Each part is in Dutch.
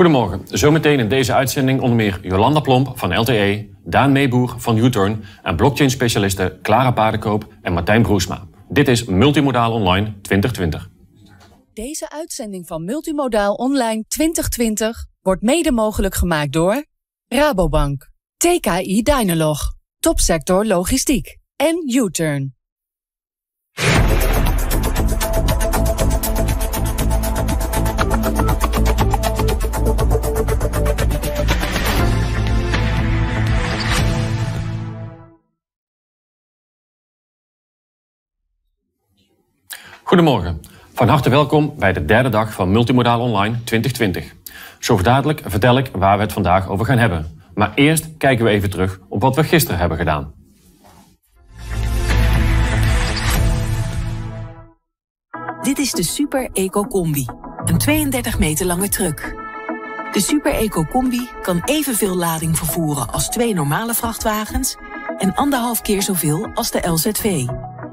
Goedemorgen. Zometeen in deze uitzending onder meer Jolanda Plomp van LTE, Daan Meeboer van U-Turn en blockchain-specialisten Clara Paardenkoop en Martijn Broesma. Dit is Multimodaal Online 2020. Deze uitzending van Multimodaal Online 2020 wordt mede mogelijk gemaakt door Rabobank, TKI Dynalog, Topsector Logistiek en U-Turn. Goedemorgen. Van harte welkom bij de derde dag van Multimodaal Online 2020. Zo dadelijk vertel ik waar we het vandaag over gaan hebben. Maar eerst kijken we even terug op wat we gisteren hebben gedaan. Dit is de Super Eco Combi, een 32 meter lange truck. De Super Eco Combi kan evenveel lading vervoeren als twee normale vrachtwagens en anderhalf keer zoveel als de LZV.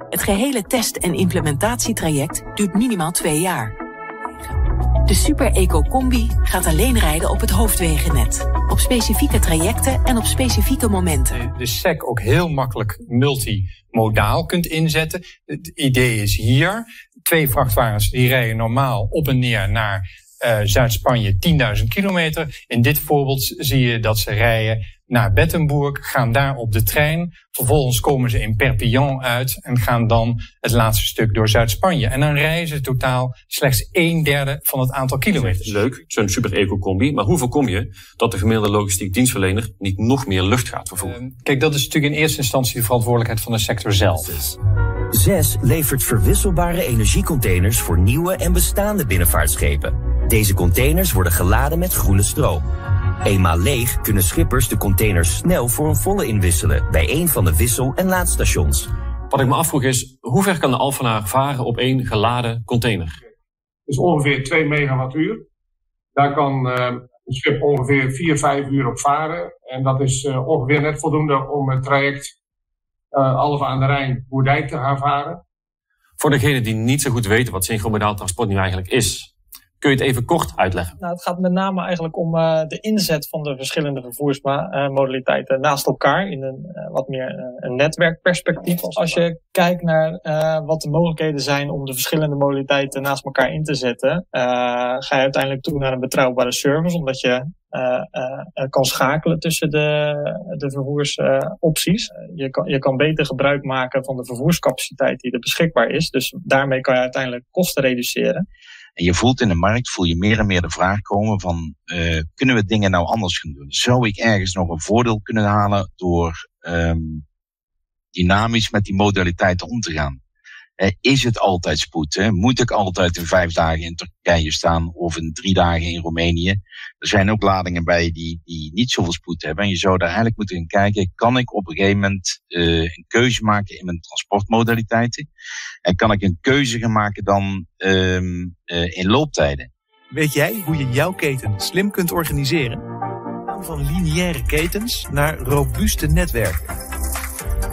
Het gehele test- en implementatietraject duurt minimaal twee jaar. De Super Eco Combi gaat alleen rijden op het hoofdwegennet, op specifieke trajecten en op specifieke momenten. De SEC ook heel makkelijk multimodaal kunt inzetten. Het idee is hier, twee vrachtwagens die rijden normaal op en neer naar uh, Zuid-Spanje 10.000 kilometer. In dit voorbeeld zie je dat ze rijden naar Bettenburg, gaan daar op de trein. Vervolgens komen ze in Perpignan uit en gaan dan het laatste stuk door Zuid-Spanje. En dan rijden ze totaal slechts een derde van het aantal kilometers. Leuk, zo'n super eco-combi. Maar hoe voorkom je dat de gemiddelde logistiek dienstverlener niet nog meer lucht gaat vervoeren? Uh, kijk, dat is natuurlijk in eerste instantie de verantwoordelijkheid van de sector zelf. Zes levert verwisselbare energiecontainers voor nieuwe en bestaande binnenvaartschepen. Deze containers worden geladen met groene stroom. Eenmaal leeg kunnen schippers de containers snel voor een volle inwisselen bij een van de wissel- en laadstations. Wat ik me afvroeg is, hoe ver kan de Alphenaar varen op één geladen container? Dus ongeveer 2 megawattuur. Daar kan uh, een schip ongeveer 4, 5 uur op varen. En dat is uh, ongeveer net voldoende om het traject uh, Alphen aan de Rijn Boerdijk te gaan varen. Voor degenen die niet zo goed weten wat synchromodaal transport nu eigenlijk is, Kun je het even kort uitleggen? Nou, het gaat met name eigenlijk om uh, de inzet van de verschillende vervoersmodaliteiten naast elkaar in een uh, wat meer uh, een netwerkperspectief. Als je kijkt naar wat de mogelijkheden zijn om de verschillende modaliteiten naast elkaar in te zetten, ga je uiteindelijk toe naar een betrouwbare service, omdat je kan schakelen tussen de, de vervoersopties. je, kan, je kan beter gebruik maken van de vervoerscapaciteit die er beschikbaar is. Dus daarmee kan je uiteindelijk kosten reduceren. En je voelt in de markt, voel je meer en meer de vraag komen van, uh, kunnen we dingen nou anders gaan doen? Zou ik ergens nog een voordeel kunnen halen door um, dynamisch met die modaliteiten om te gaan? Uh, is het altijd spoed? Hè? Moet ik altijd in vijf dagen in Turkije staan of in drie dagen in Roemenië? Er zijn ook ladingen bij die, die niet zoveel spoed hebben. En je zou daar eigenlijk moeten gaan kijken, kan ik op een gegeven moment uh, een keuze maken in mijn transportmodaliteiten? En kan ik een keuze gaan maken dan um, uh, in looptijden? Weet jij hoe je jouw keten slim kunt organiseren? Van lineaire ketens naar robuuste netwerken.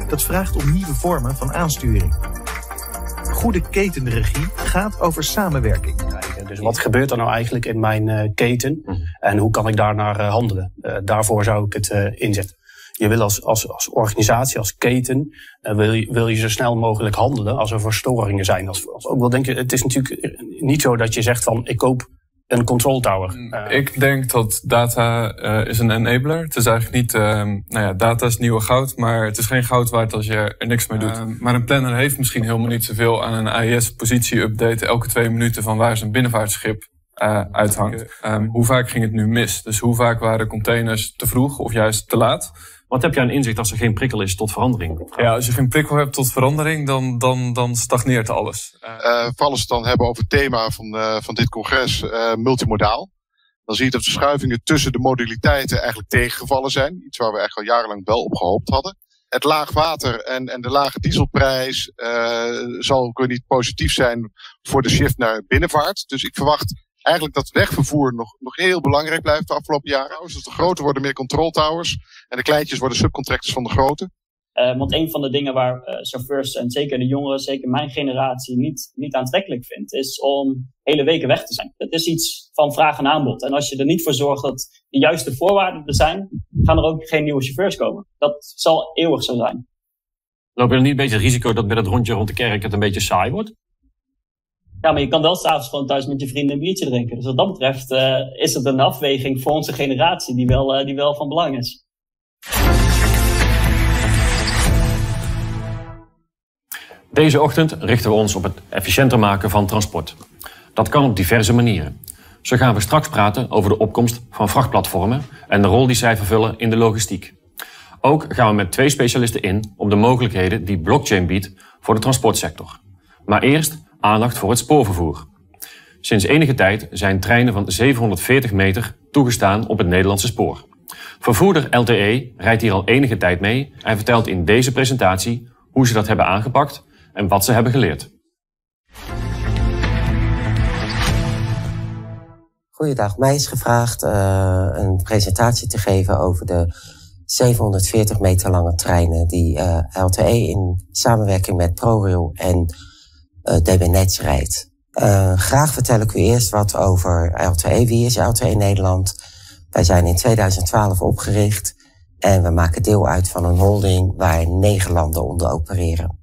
Dat vraagt om nieuwe vormen van aansturing. Goede ketenregie gaat over samenwerking. Dus wat gebeurt er nou eigenlijk in mijn uh, keten en hoe kan ik daarnaar uh, handelen? Uh, daarvoor zou ik het inzetten. Je wil als, als, als organisatie, als keten, wil, je, wil je zo snel mogelijk handelen als er verstoringen zijn. Als, als, ook wel denk je, het is natuurlijk niet zo dat je zegt van ik koop een control tower. Uh, ik denk dat data uh, is een enabler. Het is eigenlijk niet, uh, nou ja, data is nieuwe goud, maar het is geen goud waard als je er niks mee doet. maar een planner heeft misschien helemaal niet zoveel aan een AIS-positie-update elke twee minuten van waar zijn binnenvaartschip uithangt. Um, hoe vaak ging het nu mis? Dus hoe vaak waren containers te vroeg of juist te laat? Wat heb jij een inzicht als er geen prikkel is tot verandering? Ja, als je geen prikkel hebt tot verandering, dan, dan, dan stagneert alles. Uh, voor als we het dan hebben over het thema van, uh, van dit congres, uh, multimodaal. Dan zie je dat verschuivingen tussen de modaliteiten eigenlijk tegengevallen zijn. Iets waar we echt al jarenlang wel op gehoopt hadden. het laag water en, en de lage dieselprijs zal ook niet positief zijn voor de shift naar binnenvaart. Dus ik verwacht eigenlijk dat wegvervoer nog, nog heel belangrijk blijft de afgelopen jaren. Dus de grote worden meer control towers en de kleintjes worden subcontractors van de grote. Uh, want een van de dingen waar uh, chauffeurs en zeker de jongeren, zeker mijn generatie, niet, niet aantrekkelijk vindt, is om hele weken weg te zijn. Het is iets van vraag en aanbod. En als je er niet voor zorgt dat de juiste voorwaarden er zijn, gaan er ook geen nieuwe chauffeurs komen. Dat zal eeuwig zo zijn. Loop je dan niet een beetje het risico dat bij dat rondje rond de kerk het een beetje saai wordt? Ja, maar je kan wel s'avonds gewoon thuis met je vrienden een biertje drinken. Dus wat dat betreft uh, is het een afweging voor onze generatie die wel, die wel van belang is. Deze ochtend richten we ons op het efficiënter maken van transport. Dat kan op diverse manieren. Zo gaan we straks praten over de opkomst van vrachtplatformen en de rol die zij vervullen in de logistiek. Ook gaan we met twee specialisten in op de mogelijkheden die blockchain biedt voor de transportsector. Maar eerst aandacht voor het spoorvervoer. Sinds enige tijd zijn treinen van 740 meter toegestaan op het Nederlandse spoor. Vervoerder LTE rijdt hier al enige tijd mee en vertelt in deze presentatie hoe ze dat hebben aangepakt en wat ze hebben geleerd. Goeiedag, mij is gevraagd uh, een presentatie te geven over de 740 meter lange treinen die uh, eh, LTE in samenwerking met ProRail en eh, DB Nets rijdt. graag vertel ik u eerst wat over LTE. Wie is LTE Nederland? Wij zijn in 2012 opgericht en we maken deel uit van een holding waar negen landen onder opereren.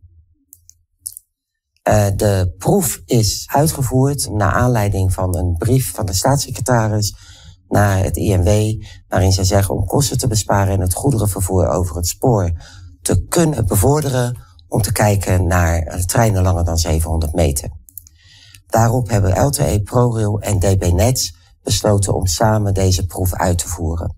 Uh, de proef is uitgevoerd naar aanleiding van een brief van de staatssecretaris naar het INW, waarin zij zeggen om kosten te besparen en het goederenvervoer over het spoor te kunnen bevorderen, om te kijken naar treinen langer dan 700 meter. Daarop hebben LTE, ProRail en DB Nets besloten om samen deze proef uit te voeren.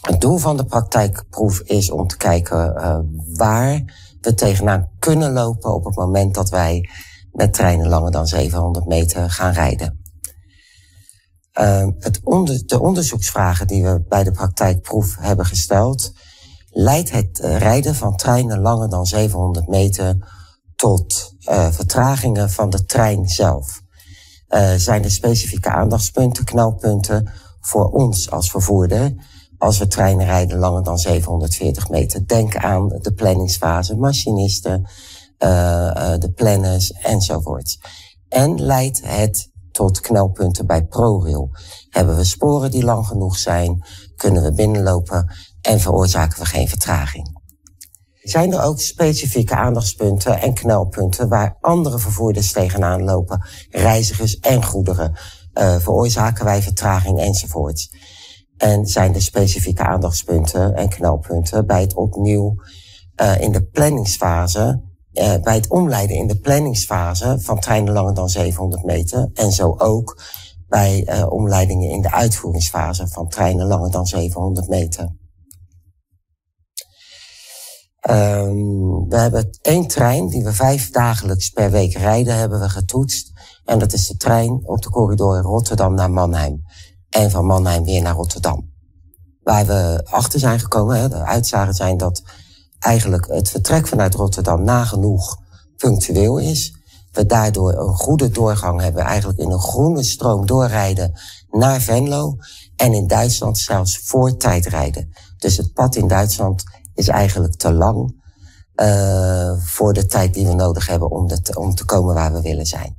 Het doel van de praktijkproef is om te kijken uh, waar we tegenaan kunnen lopen op het moment dat wij met treinen langer dan 700 meter gaan rijden. Uh, het onder, de onderzoeksvragen die we bij de praktijkproef hebben gesteld, leidt het rijden van treinen langer dan 700 meter tot uh, vertragingen van de trein zelf. Uh, zijn er specifieke aandachtspunten, knelpunten voor ons als vervoerder als we treinen rijden langer dan 740 meter. Denk aan de planningsfase, machinisten, de planners enzovoort. En leidt het tot knelpunten bij ProRail. Hebben we sporen die lang genoeg zijn, kunnen we binnenlopen en veroorzaken we geen vertraging. Zijn er ook specifieke aandachtspunten en knelpunten waar andere vervoerders tegenaan lopen, reizigers en goederen? Uh, veroorzaken wij vertraging enzovoorts. En zijn er specifieke aandachtspunten en knelpunten bij het opnieuw uh, in de planningsfase, uh, bij het omleiden in de planningsfase van treinen langer dan 700 meter. En zo ook bij omleidingen in de uitvoeringsfase van treinen langer dan 700 meter. Um, we hebben één trein die we vijf dagelijks per week rijden, hebben we getoetst. En dat is de trein op de corridor Rotterdam naar Mannheim en van Mannheim weer naar Rotterdam. Waar we achter zijn gekomen, de uitzagen zijn dat eigenlijk het vertrek vanuit Rotterdam nagenoeg punctueel is. We daardoor een goede doorgang hebben, eigenlijk in een groene stroom doorrijden naar Venlo. En in Duitsland zelfs voor tijd rijden. Dus het pad in Duitsland is eigenlijk te lang uh, voor de tijd die we nodig hebben om, de, om te komen waar we willen zijn.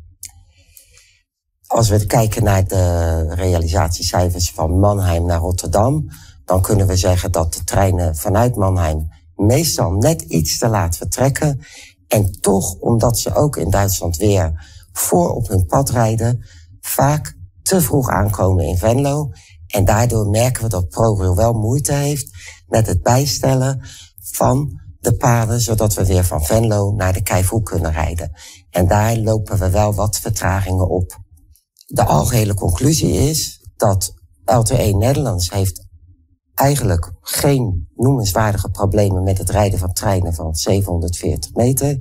Als we kijken naar de realisatiecijfers van Mannheim naar Rotterdam, dan kunnen we zeggen dat de treinen vanuit Mannheim meestal net iets te laat vertrekken. En toch, omdat ze ook in Duitsland weer voor op hun pad rijden, vaak te vroeg aankomen in Venlo. En daardoor merken we dat ProRail wel moeite heeft met het bijstellen van de paden, zodat we weer van Venlo naar de Keivoet kunnen rijden. En daar lopen we wel wat vertragingen op. De algehele conclusie is dat LTE Nederlands heeft eigenlijk geen noemenswaardige problemen met het rijden van treinen van 740 meter.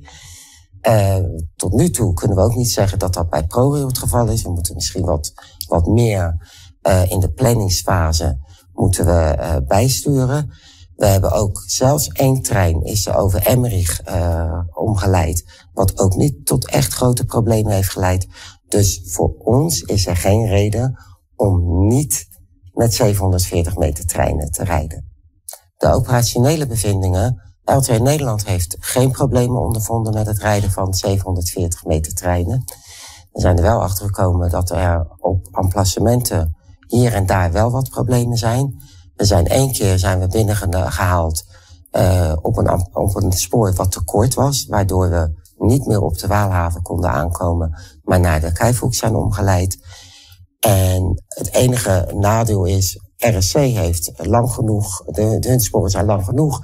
Uh, tot nu toe kunnen we ook niet zeggen dat dat bij ProRail het geval is. We moeten misschien wat, wat meer uh, in de planningsfase moeten we uh, bijsturen. We hebben ook zelfs één trein is er over Emmerich uh, omgeleid. Wat ook niet tot echt grote problemen heeft geleid. Dus voor ons is er geen reden om niet met 740 meter treinen te rijden. De operationele bevindingen. LTR Nederland heeft geen problemen ondervonden met het rijden van 740 meter treinen. We zijn er wel achter gekomen dat er op emplacementen hier en daar wel wat problemen zijn. We zijn één keer zijn we binnengehaald uh, op, een, op spoor wat te kort was, waardoor we niet meer op de Waalhaven konden aankomen, maar naar de Kijfhoek zijn omgeleid. En het enige nadeel is, RSC heeft lang genoeg, de, de hun sporen zijn lang genoeg.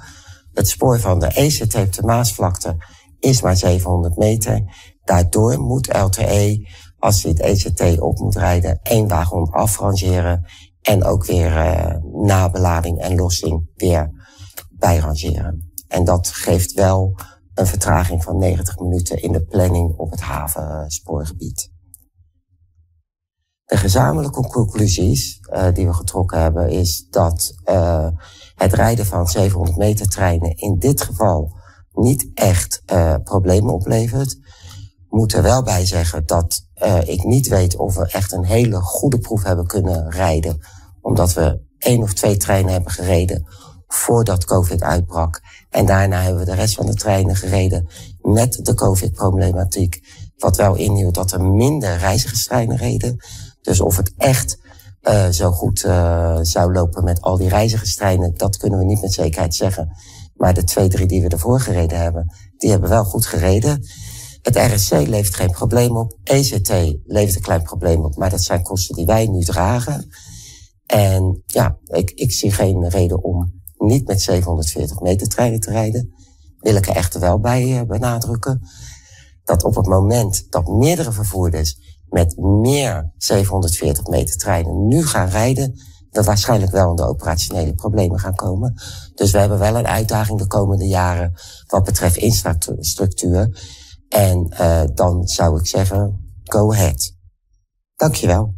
Het spoor van de ECT op de Maasvlakte is maar 700 meter. Daardoor moet LTE, als hij het ECT op moet rijden, één wagon afrangeren en ook weer uh, na belading en lossing weer bijrangeren. En dat geeft wel een vertraging van 90 minuten in de planning op het havenspoorgebied. De gezamenlijke conclusies uh, die we getrokken hebben is dat uh, het rijden van 700 meter treinen in dit geval niet echt problemen oplevert. Moet er wel bij zeggen dat ik niet weet of we echt een hele goede proef hebben kunnen rijden. Omdat we één of twee treinen hebben gereden voordat COVID uitbrak. En daarna hebben we de rest van de treinen gereden met de COVID-problematiek. Wat wel inhield dat er minder reizigerstreinen reden. Dus of het echt uh, zo goed uh, zou lopen met al die reizigerstreinen, dat kunnen we niet met zekerheid zeggen. Maar de twee, drie die we ervoor gereden hebben, die hebben wel goed gereden. Het RSC levert geen probleem op. ECT levert een klein probleem op, maar dat zijn kosten die wij nu dragen. En ja, ik, ik zie geen reden om niet met 740 meter treinen te rijden. Wil ik er echter wel bij uh, benadrukken. Dat op het moment dat meerdere vervoerders met meer 740 meter treinen nu gaan rijden, we waarschijnlijk wel in de operationele problemen gaan komen. Dus we hebben wel een uitdaging de komende jaren wat betreft infrastructuur. En uh, dan zou ik zeggen, go ahead. Dankjewel.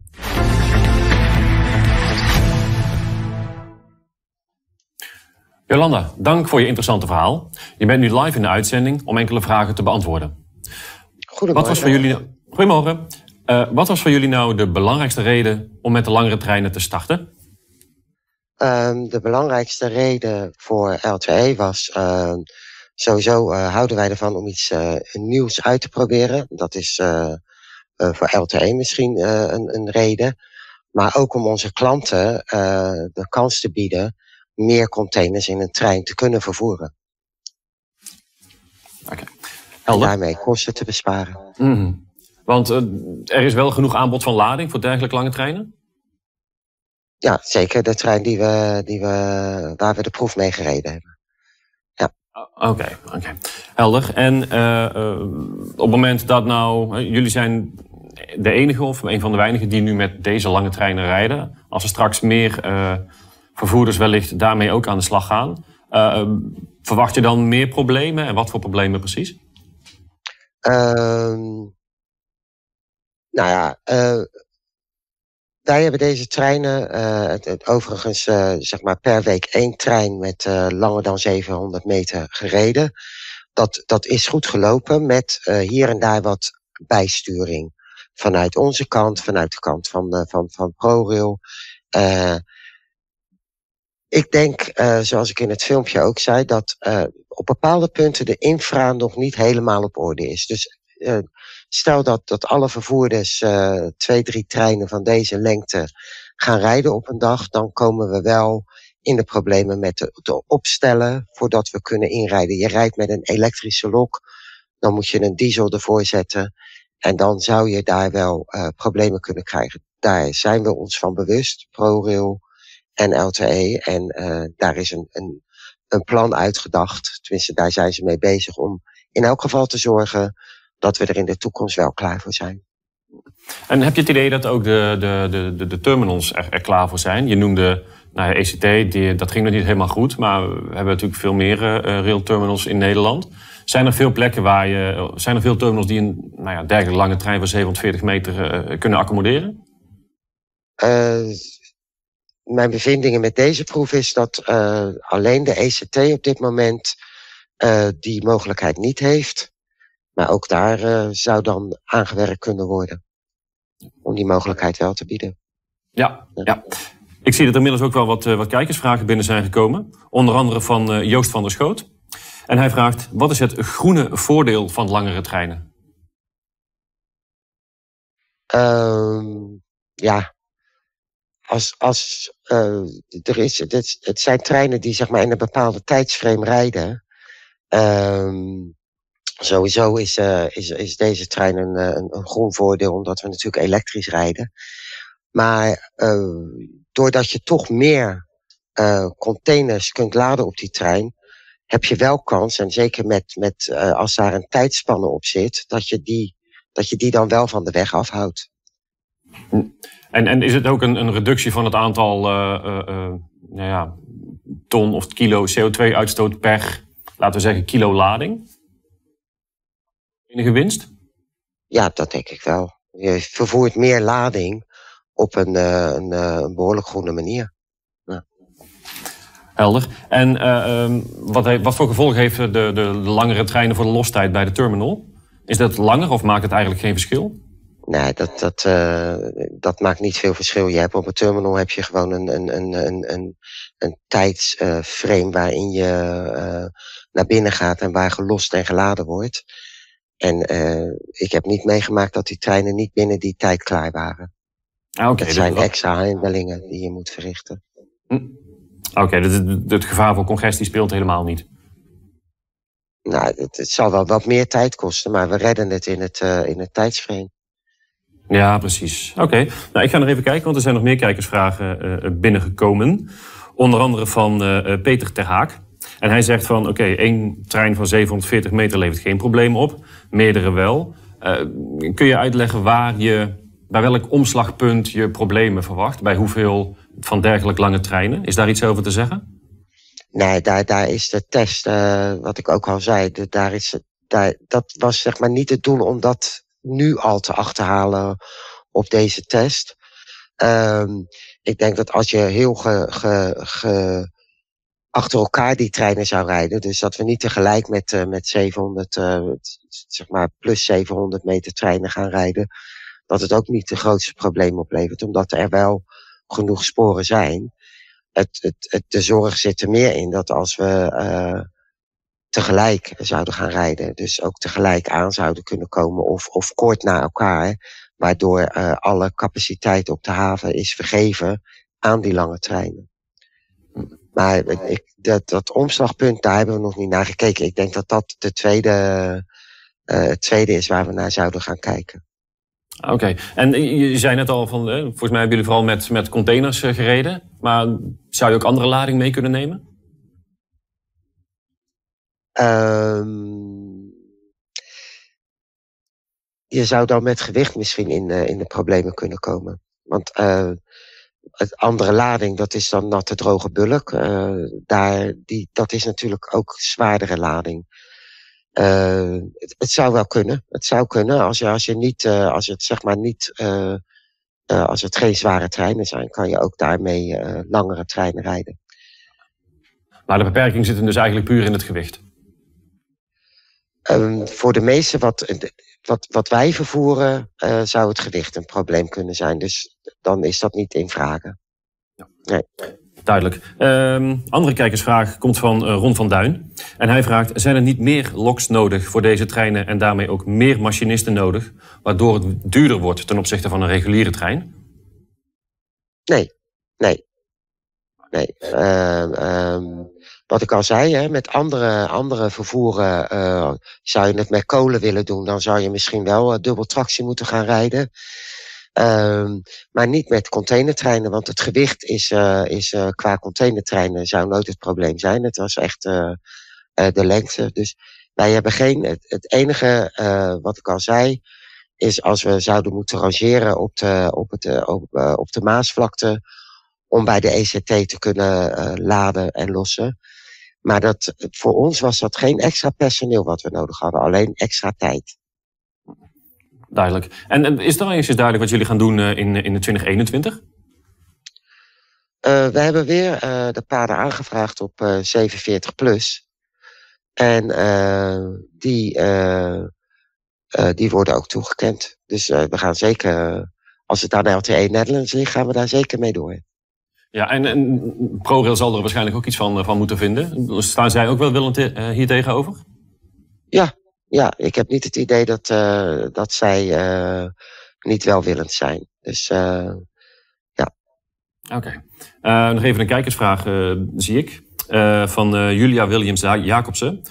Jolanda, dank voor je interessante verhaal. Je bent nu live in de uitzending om enkele vragen te beantwoorden. Goedemorgen. Wat was voor jullie... Goedemorgen. Uh, wat was voor jullie nou de belangrijkste reden om met de langere treinen te starten? Um, de belangrijkste reden voor L2E was uh, sowieso uh, houden wij ervan om iets uh, nieuws uit te proberen. Dat is voor L2E misschien een, een, reden. Maar ook om onze klanten de kans te bieden meer containers in een trein te kunnen vervoeren. Oké. Okay. En daarmee kosten te besparen. Mm -hmm. Want uh, er is wel genoeg aanbod van lading voor dergelijke lange treinen? Ja, zeker. De trein die we, die we, waar we de proef mee gereden hebben. Oké, oké. Helder. En uh, uh, op het moment dat nou... jullie zijn de enige of een van de weinigen die nu met deze lange treinen rijden. Als er straks meer vervoerders wellicht daarmee ook aan de slag gaan... verwacht je dan meer problemen? En wat voor problemen precies? Ehm, nou ja, wij hebben deze treinen, uh, het, het, overigens uh, zeg maar per week één trein met langer dan 700 meter gereden. Dat, dat is goed gelopen met hier en daar wat bijsturing. Vanuit onze kant, vanuit de kant van, van, van ProRail. ik denk, zoals ik in het filmpje ook zei, dat op bepaalde punten de infra nog niet helemaal op orde is. Dus Stel dat, dat alle vervoerders uh, twee, drie treinen van deze lengte gaan rijden op een dag, dan komen we wel in de problemen met de, de opstellen voordat we kunnen inrijden. Je rijdt met een elektrische lok, dan moet je een diesel ervoor zetten. En dan zou je daar wel uh, problemen kunnen krijgen. Daar zijn we ons van bewust, ProRail en LTE. En uh, daar is een, een, een plan uitgedacht. Tenminste, daar zijn ze mee bezig om in elk geval te zorgen dat we er in de toekomst wel klaar voor zijn. En heb je het idee dat ook de, de, de, de terminals er, er, klaar voor zijn? Je noemde nou, ECT, die, dat ging nog niet helemaal goed, maar we hebben natuurlijk veel meer uh, rail terminals in Nederland. Zijn er veel plekken waar je, zijn er veel terminals die een nou ja, dergelijke lange trein van 740 meter uh, kunnen accommoderen? Uh, mijn bevindingen met deze proef is dat alleen de ECT op dit moment die mogelijkheid niet heeft. Maar ook daar uh, zou dan aangewerkt kunnen worden. Om die mogelijkheid wel te bieden. Ja, ja. Ik zie dat er inmiddels ook wel wat, wat kijkersvragen binnen zijn gekomen. Onder andere van Joost van der Schoot. En hij vraagt, wat is het groene voordeel van langere treinen? Um, ja, als, als er is, het, het zijn treinen die zeg maar in een bepaalde tijdsframe rijden. Um, sowieso is, uh, is, is deze trein een, een, een groen voordeel, omdat we natuurlijk elektrisch rijden. Maar uh, doordat je toch meer containers kunt laden op die trein, heb je wel kans, en zeker met, met als daar een tijdspanne op zit, dat je die, dat je die dan wel van de weg afhoudt. Hm. En, en is het ook een, een reductie van het aantal nou ja, ton of kilo CO2-uitstoot per, laten we zeggen, kilo lading? Enige winst? Ja, dat denk ik wel. Je vervoert meer lading op een, een, een behoorlijk groene manier. Ja. Helder. En uh, wat, heeft, wat voor gevolg heeft de, de, de langere treinen voor de lostijd bij de terminal? Is dat langer of maakt het eigenlijk geen verschil? Nee, dat, dat, uh, dat maakt niet veel verschil. Je hebt op een terminal heb je gewoon een, een, een, een, een, een tijdsframe waarin je uh, naar binnen gaat en waar gelost en geladen wordt. En ik heb niet meegemaakt dat die treinen niet binnen die tijd klaar waren. Ah, okay, dat zijn extra handelingen die je moet verrichten. Hm. Oké, okay, dus het, gevaar voor congestie speelt helemaal niet. Nou, het, het, zal wel wat meer tijd kosten, maar we redden het in het, in het tijdsframe. Ja, precies. Oké. Nou, ik ga nog even kijken, want er zijn nog meer kijkersvragen uh, binnengekomen. Onder andere van Peter Terhaak. En hij zegt van, oké, één trein van 740 meter levert geen probleem op. Meerdere wel. Uh, kun je uitleggen waar je, bij welk omslagpunt je problemen verwacht? Bij hoeveel van dergelijke lange treinen? Is daar iets over te zeggen? Nee, daar, daar is de test, wat ik ook al zei, daar is, daar, dat was zeg maar niet het doel om dat nu al te achterhalen op deze test. Um, ik denk dat als je heel ge, ge, achter elkaar die treinen zou rijden, dus dat we niet tegelijk met, uh, met 700, uh, zeg maar plus 700 meter treinen gaan rijden, dat het ook niet de grootste probleem oplevert, omdat er wel genoeg sporen zijn. Het, het, het, de zorg zit er meer in dat als we uh, tegelijk zouden gaan rijden. Dus ook tegelijk aan zouden kunnen komen of, of kort na elkaar. Waardoor alle capaciteit op de haven is vergeven aan die lange treinen. Maar ik, dat, dat omslagpunt, daar hebben we nog niet naar gekeken. Ik denk dat dat de tweede, uh, het tweede is waar we naar zouden gaan kijken. Oké, okay. en je zei net al van, volgens mij hebben jullie vooral met, met containers gereden. Maar zou je ook andere lading mee kunnen nemen? Um, je zou dan met gewicht misschien in, uh, in de problemen kunnen komen. Want het andere lading, dat is dan natte droge bulk. Uh, daar, die, dat is natuurlijk ook zwaardere lading. Het, het, zou wel kunnen. Het zou kunnen als je, als je niet, als het zeg maar niet, als het geen zware treinen zijn, kan je ook daarmee langere treinen rijden. Maar de beperking zit dus eigenlijk puur in het gewicht? Um, voor de meeste wat, wat, wat wij vervoeren, uh, zou het gewicht een probleem kunnen zijn. Dus dan is dat niet in vragen. Ja. Nee. Duidelijk. Um, andere kijkersvraag komt van uh, Ron van Duin. En hij vraagt, zijn er niet meer loks nodig voor deze treinen... en daarmee ook meer machinisten nodig... waardoor het duurder wordt ten opzichte van een reguliere trein? Nee, nee. Nee. Uh, um, wat ik al zei, hè, met andere, andere vervoeren uh, zou je het met kolen willen doen, dan zou je misschien wel uh, dubbel tractie moeten gaan rijden. Um, maar niet met containertreinen, want het gewicht is, uh, is qua containertreinen zou nooit het probleem zijn. Het was echt de lengte. Dus wij hebben geen. Het, enige wat ik al zei, is als we zouden moeten rangeren op de, op het, op, op de Maasvlakte om bij de ECT te kunnen laden en lossen. Maar dat, voor ons was dat geen extra personeel wat we nodig hadden, alleen extra tijd. Duidelijk. En, en is er eens duidelijk wat jullie gaan doen uh, in, in 2021? Uh, we hebben weer uh, de paarden aangevraagd op uh, 47 plus. En die, die worden ook toegekend. Dus we gaan zeker, als het aan de LTE Netherlands ligt, gaan we daar zeker mee door. Ja, en, en ProRail zal er waarschijnlijk ook iets van, van moeten vinden. Staan zij ook wel willend hier tegenover? Ja, ja, ik heb niet het idee dat, dat zij niet welwillend zijn. Dus Oké. Okay. Uh, nog even een kijkersvraag, uh, zie ik. Uh, van Julia Williams Jacobsen.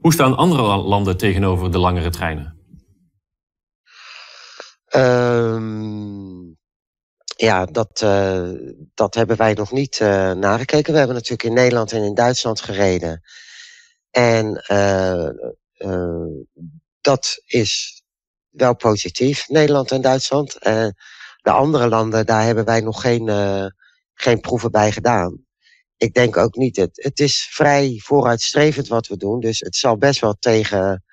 Hoe staan andere landen tegenover de langere treinen? Um, ja, dat, dat hebben wij nog niet nagekeken. We hebben natuurlijk in Nederland en in Duitsland gereden. En dat is wel positief, Nederland en Duitsland. de andere landen, daar hebben wij nog geen geen proeven bij gedaan. Ik denk ook niet, het, het is vrij vooruitstrevend wat we doen. Dus het zal best wel tegen,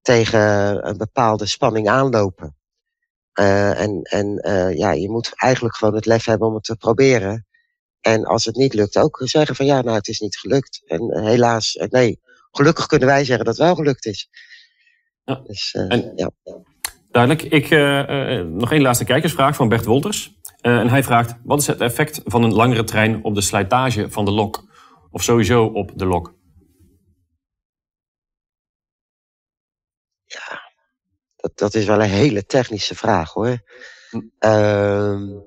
tegen een bepaalde spanning aanlopen. Uh, en en uh, ja, je moet eigenlijk gewoon het lef hebben om het te proberen. En als het niet lukt, ook zeggen van ja, nou het is niet gelukt. En uh, helaas, nee, gelukkig kunnen wij zeggen dat het wel gelukt is. Ja. Dus, en, ja. Duidelijk. Ik, nog één laatste kijkersvraag van Bert Wolters. En hij vraagt, wat is het effect van een langere trein op de slijtage van de lok? Of sowieso op de lok? Dat, is wel een hele technische vraag hoor. Hm. Uh,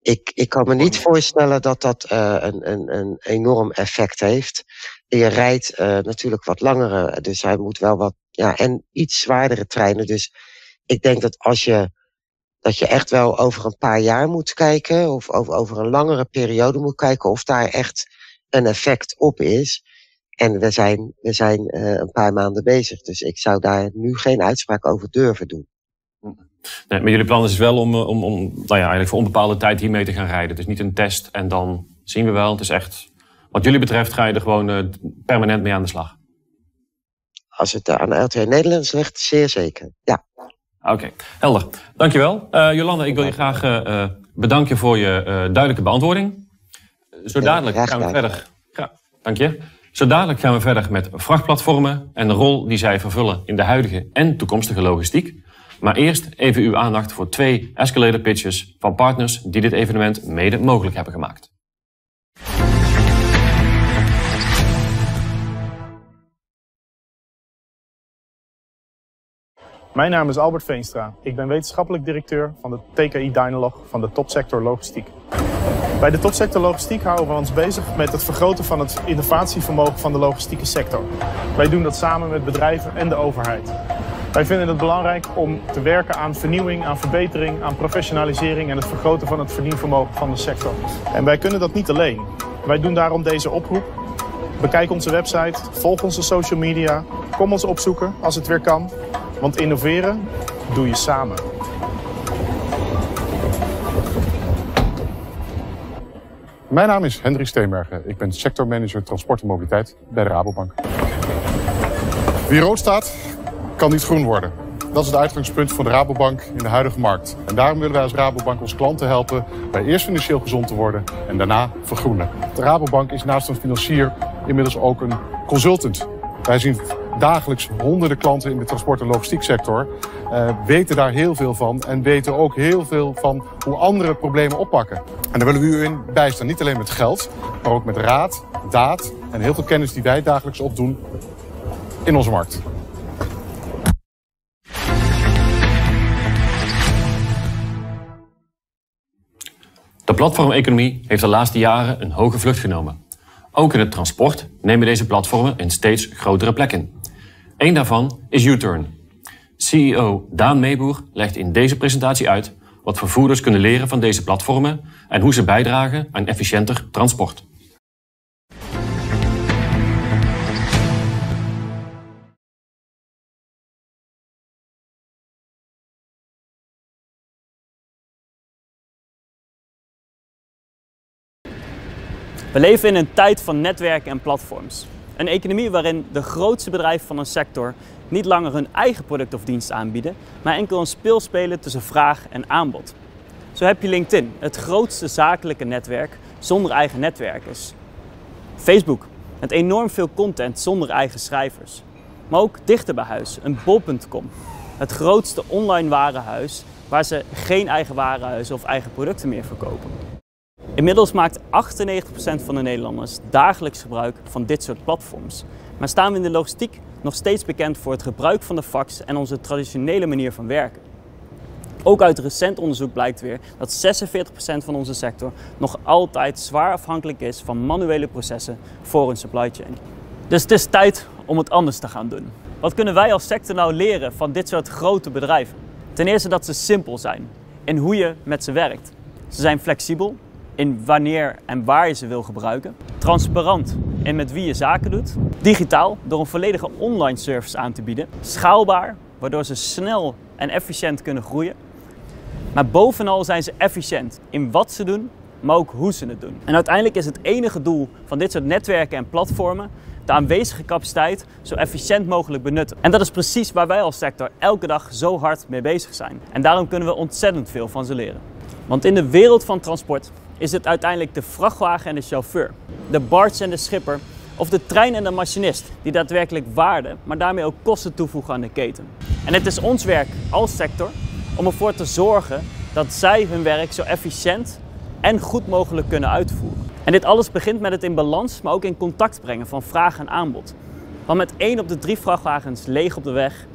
ik, ik kan me niet voorstellen dat dat uh, een, een, een enorm effect heeft. Je rijdt uh, natuurlijk wat langere, dus hij moet wel wat, ja, en iets zwaardere treinen. Dus ik denk dat als je dat je echt wel over een paar jaar moet kijken, of over, over een langere periode moet kijken, of daar echt een effect op is. En we zijn, we zijn uh, een paar maanden bezig, dus ik zou daar nu geen uitspraak over durven doen. Nee, maar jullie plan is wel om, eh, om, om nou ja, eigenlijk voor onbepaalde tijd hiermee te gaan rijden. Het is niet een test en dan zien we wel. Het is echt, wat jullie betreft ga je er gewoon uh, permanent mee aan de slag. Als het aan LTE Nederlands ligt, zeer zeker, ja. Oké, okay. helder. Dankjewel. Jolanda, ik wil je graag bedanken voor je duidelijke beantwoording. Zo dadelijk gaan we verder. Ja, dank je. Zo dadelijk gaan we verder met vrachtplatformen en de rol die zij vervullen in de huidige en toekomstige logistiek. Maar eerst even uw aandacht voor twee escalator pitches van partners die dit evenement mede mogelijk hebben gemaakt. Mijn naam is Albert Veenstra. Ik ben wetenschappelijk directeur van de TKI Dynalog van de topsector logistiek. Bij de topsector logistiek houden we ons bezig met het vergroten van het innovatievermogen van de logistieke sector. Wij doen dat samen met bedrijven en de overheid. Wij vinden het belangrijk om te werken aan vernieuwing, aan verbetering, aan professionalisering en het vergroten van het verdienvermogen van de sector. En wij kunnen dat niet alleen. Wij doen daarom deze oproep. Bekijk onze website, volg onze social media, kom ons opzoeken als het weer kan. Want innoveren doe je samen. Mijn naam is Hendrik Steenbergen. Ik ben sectormanager transport en mobiliteit bij de Rabobank. Wie rood staat, kan niet groen worden. Dat is het uitgangspunt van de Rabobank in de huidige markt. En daarom willen wij als Rabobank onze klanten helpen bij eerst financieel gezond te worden en daarna vergroenen. De Rabobank is naast een financier inmiddels ook een consultant. Wij zien dagelijks honderden klanten in de transport- en logistieksector. Uh, weten daar heel veel van en weten ook heel veel van hoe andere problemen oppakken. En daar willen we u in bijstaan. Niet alleen met geld, maar ook met raad, daad en heel veel kennis die wij dagelijks opdoen in onze markt. De platformeconomie heeft de laatste jaren een hoge vlucht genomen. Ook in het transport nemen deze platformen een steeds grotere plek in. Eén daarvan is U-Turn. CEO Daan Meeboer legt in deze presentatie uit wat vervoerders kunnen leren van deze platformen en hoe ze bijdragen aan efficiënter transport. We leven in een tijd van netwerken en platforms. Een economie waarin de grootste bedrijven van een sector niet langer hun eigen product of dienst aanbieden, maar enkel een speel spelen tussen vraag en aanbod. Zo heb je LinkedIn, het grootste zakelijke netwerk zonder eigen netwerkers. Facebook, met enorm veel content zonder eigen schrijvers. Maar ook dichter bij huis, een bol.com, het grootste online warenhuis waar ze geen eigen warenhuizen of eigen producten meer verkopen. Inmiddels maakt 98% van de Nederlanders dagelijks gebruik van dit soort platforms. Maar staan we in de logistiek nog steeds bekend voor het gebruik van de fax en onze traditionele manier van werken. Ook uit recent onderzoek blijkt weer dat 46% van onze sector nog altijd zwaar afhankelijk is van manuele processen voor een supply chain. Dus het is tijd om het anders te gaan doen. Wat kunnen wij als sector nou leren van dit soort grote bedrijven? Ten eerste dat ze simpel zijn in hoe je met ze werkt. Ze zijn flexibel in wanneer en waar je ze wil gebruiken. Transparant in met wie je zaken doet. Digitaal door een volledige online service aan te bieden. Schaalbaar, waardoor ze snel en efficiënt kunnen groeien. Maar bovenal zijn ze efficiënt in wat ze doen, maar ook hoe ze het doen. En uiteindelijk is het enige doel van dit soort netwerken en platformen de aanwezige capaciteit zo efficiënt mogelijk benutten. En dat is precies waar wij als sector elke dag zo hard mee bezig zijn. En daarom kunnen we ontzettend veel van ze leren. Want in de wereld van transport is het uiteindelijk de vrachtwagen en de chauffeur, de barge en de schipper of de trein en de machinist die daadwerkelijk waarde, maar daarmee ook kosten toevoegen aan de keten. En het is ons werk als sector om ervoor te zorgen dat zij hun werk zo efficiënt en goed mogelijk kunnen uitvoeren. En dit alles begint met het in balans, maar ook in contact brengen van vraag en aanbod. Want met één op de drie vrachtwagens leeg op de weg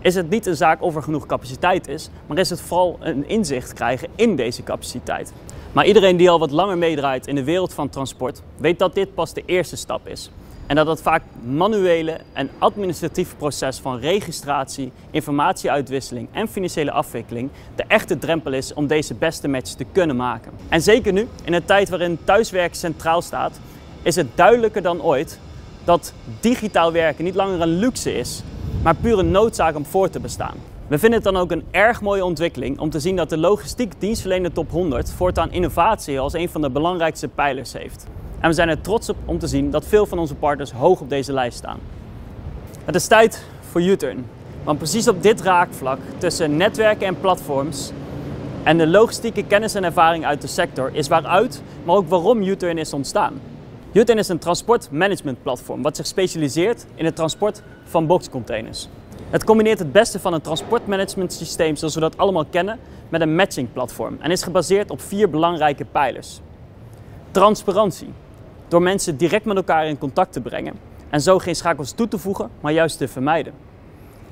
is het niet een zaak of er genoeg capaciteit is, maar is het vooral een inzicht krijgen in deze capaciteit. Maar iedereen die al wat langer meedraait in de wereld van transport, weet dat dit pas de eerste stap is. En dat het vaak manuele en administratieve proces van registratie, informatieuitwisseling en financiële afwikkeling de echte drempel is om deze beste match te kunnen maken. En zeker nu, in een tijd waarin thuiswerk centraal staat, is het duidelijker dan ooit dat digitaal werken niet langer een luxe is, maar puur een noodzaak om voor te bestaan. We vinden het dan ook een erg mooie ontwikkeling om te zien dat de logistiek dienstverlener top 100 voortaan innovatie als een van de belangrijkste pijlers heeft. En we zijn er trots op om te zien dat veel van onze partners hoog op deze lijst staan. Het is tijd voor U-turn. Want precies op dit raakvlak tussen netwerken en platforms en de logistieke kennis en ervaring uit de sector is waaruit, maar ook waarom U-turn is ontstaan. U-turn is een transportmanagementplatform wat zich specialiseert in het transport van boxcontainers. Het combineert het beste van een transportmanagement systeem zoals we dat allemaal kennen met een matchingplatform en is gebaseerd op vier belangrijke pijlers. Transparantie, door mensen direct met elkaar in contact te brengen en zo geen schakels toe te voegen, maar juist te vermijden.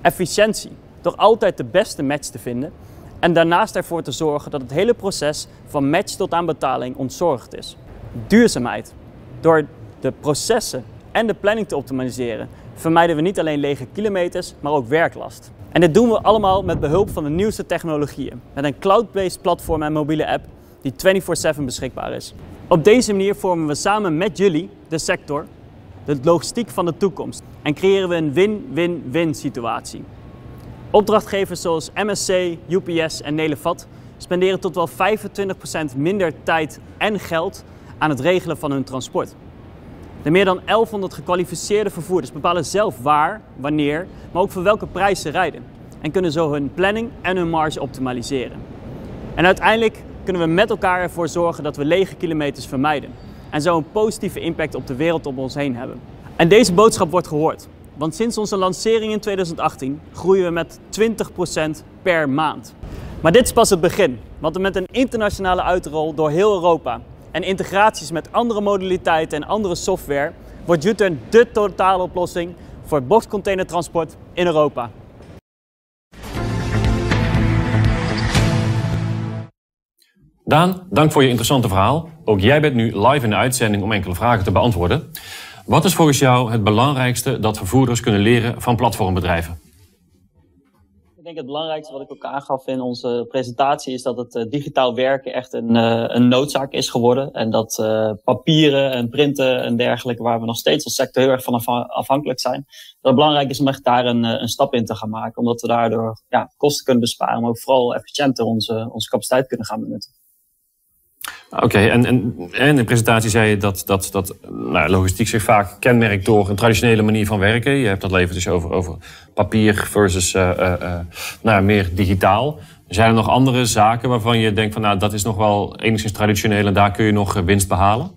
Efficiëntie, door altijd de beste match te vinden en daarnaast ervoor te zorgen dat het hele proces van match tot aan betaling ontzorgd is. Duurzaamheid, door de processen en de planning te optimaliseren, vermijden we niet alleen lege kilometers, maar ook werklast. En dit doen we allemaal met behulp van de nieuwste technologieën, met een cloud-based platform en mobiele app die 24/7 beschikbaar is. Op deze manier vormen we samen met jullie, de sector, de logistiek van de toekomst en creëren we een win-win-win situatie. Opdrachtgevers zoals MSC, UPS en Nelevat spenderen tot wel 25% minder tijd en geld aan het regelen van hun transport. De meer dan 1100 gekwalificeerde vervoerders bepalen zelf waar, wanneer, maar ook voor welke prijs ze rijden. En kunnen zo hun planning en hun marge optimaliseren. En uiteindelijk kunnen we met elkaar ervoor zorgen dat we lege kilometers vermijden. En zo een positieve impact op de wereld om ons heen hebben. En deze boodschap wordt gehoord. Want sinds onze lancering in 2018 groeien we met 20% per maand. Maar dit is pas het begin. Want met een internationale uitrol door heel Europa en integraties met andere modaliteiten en andere software wordt U-turn de totale oplossing voor boxcontainertransport in Europa. Daan, dank voor je interessante verhaal. Ook jij bent nu live in de uitzending om enkele vragen te beantwoorden. Wat is volgens jou het belangrijkste dat vervoerders kunnen leren van platformbedrijven? Denk het belangrijkste wat ik ook aangaf in onze presentatie is dat het uh, digitaal werken echt een, uh, een noodzaak is geworden. En dat uh, papieren en printen en dergelijke, waar we nog steeds als sector heel erg van afhankelijk zijn, dat het belangrijk is om echt daar een, een stap in te gaan maken. Omdat we daardoor ja, kosten kunnen besparen, maar ook vooral efficiënter onze, onze capaciteit kunnen gaan benutten. Oké, en, en, in de presentatie zei je dat, dat, dat nou, logistiek zich vaak kenmerkt door een traditionele manier van werken. Je hebt dat leven dus over, over papier versus uh, uh, nou, meer digitaal. Zijn er nog andere zaken waarvan je denkt van nou dat is nog wel enigszins traditioneel en daar kun je nog winst behalen?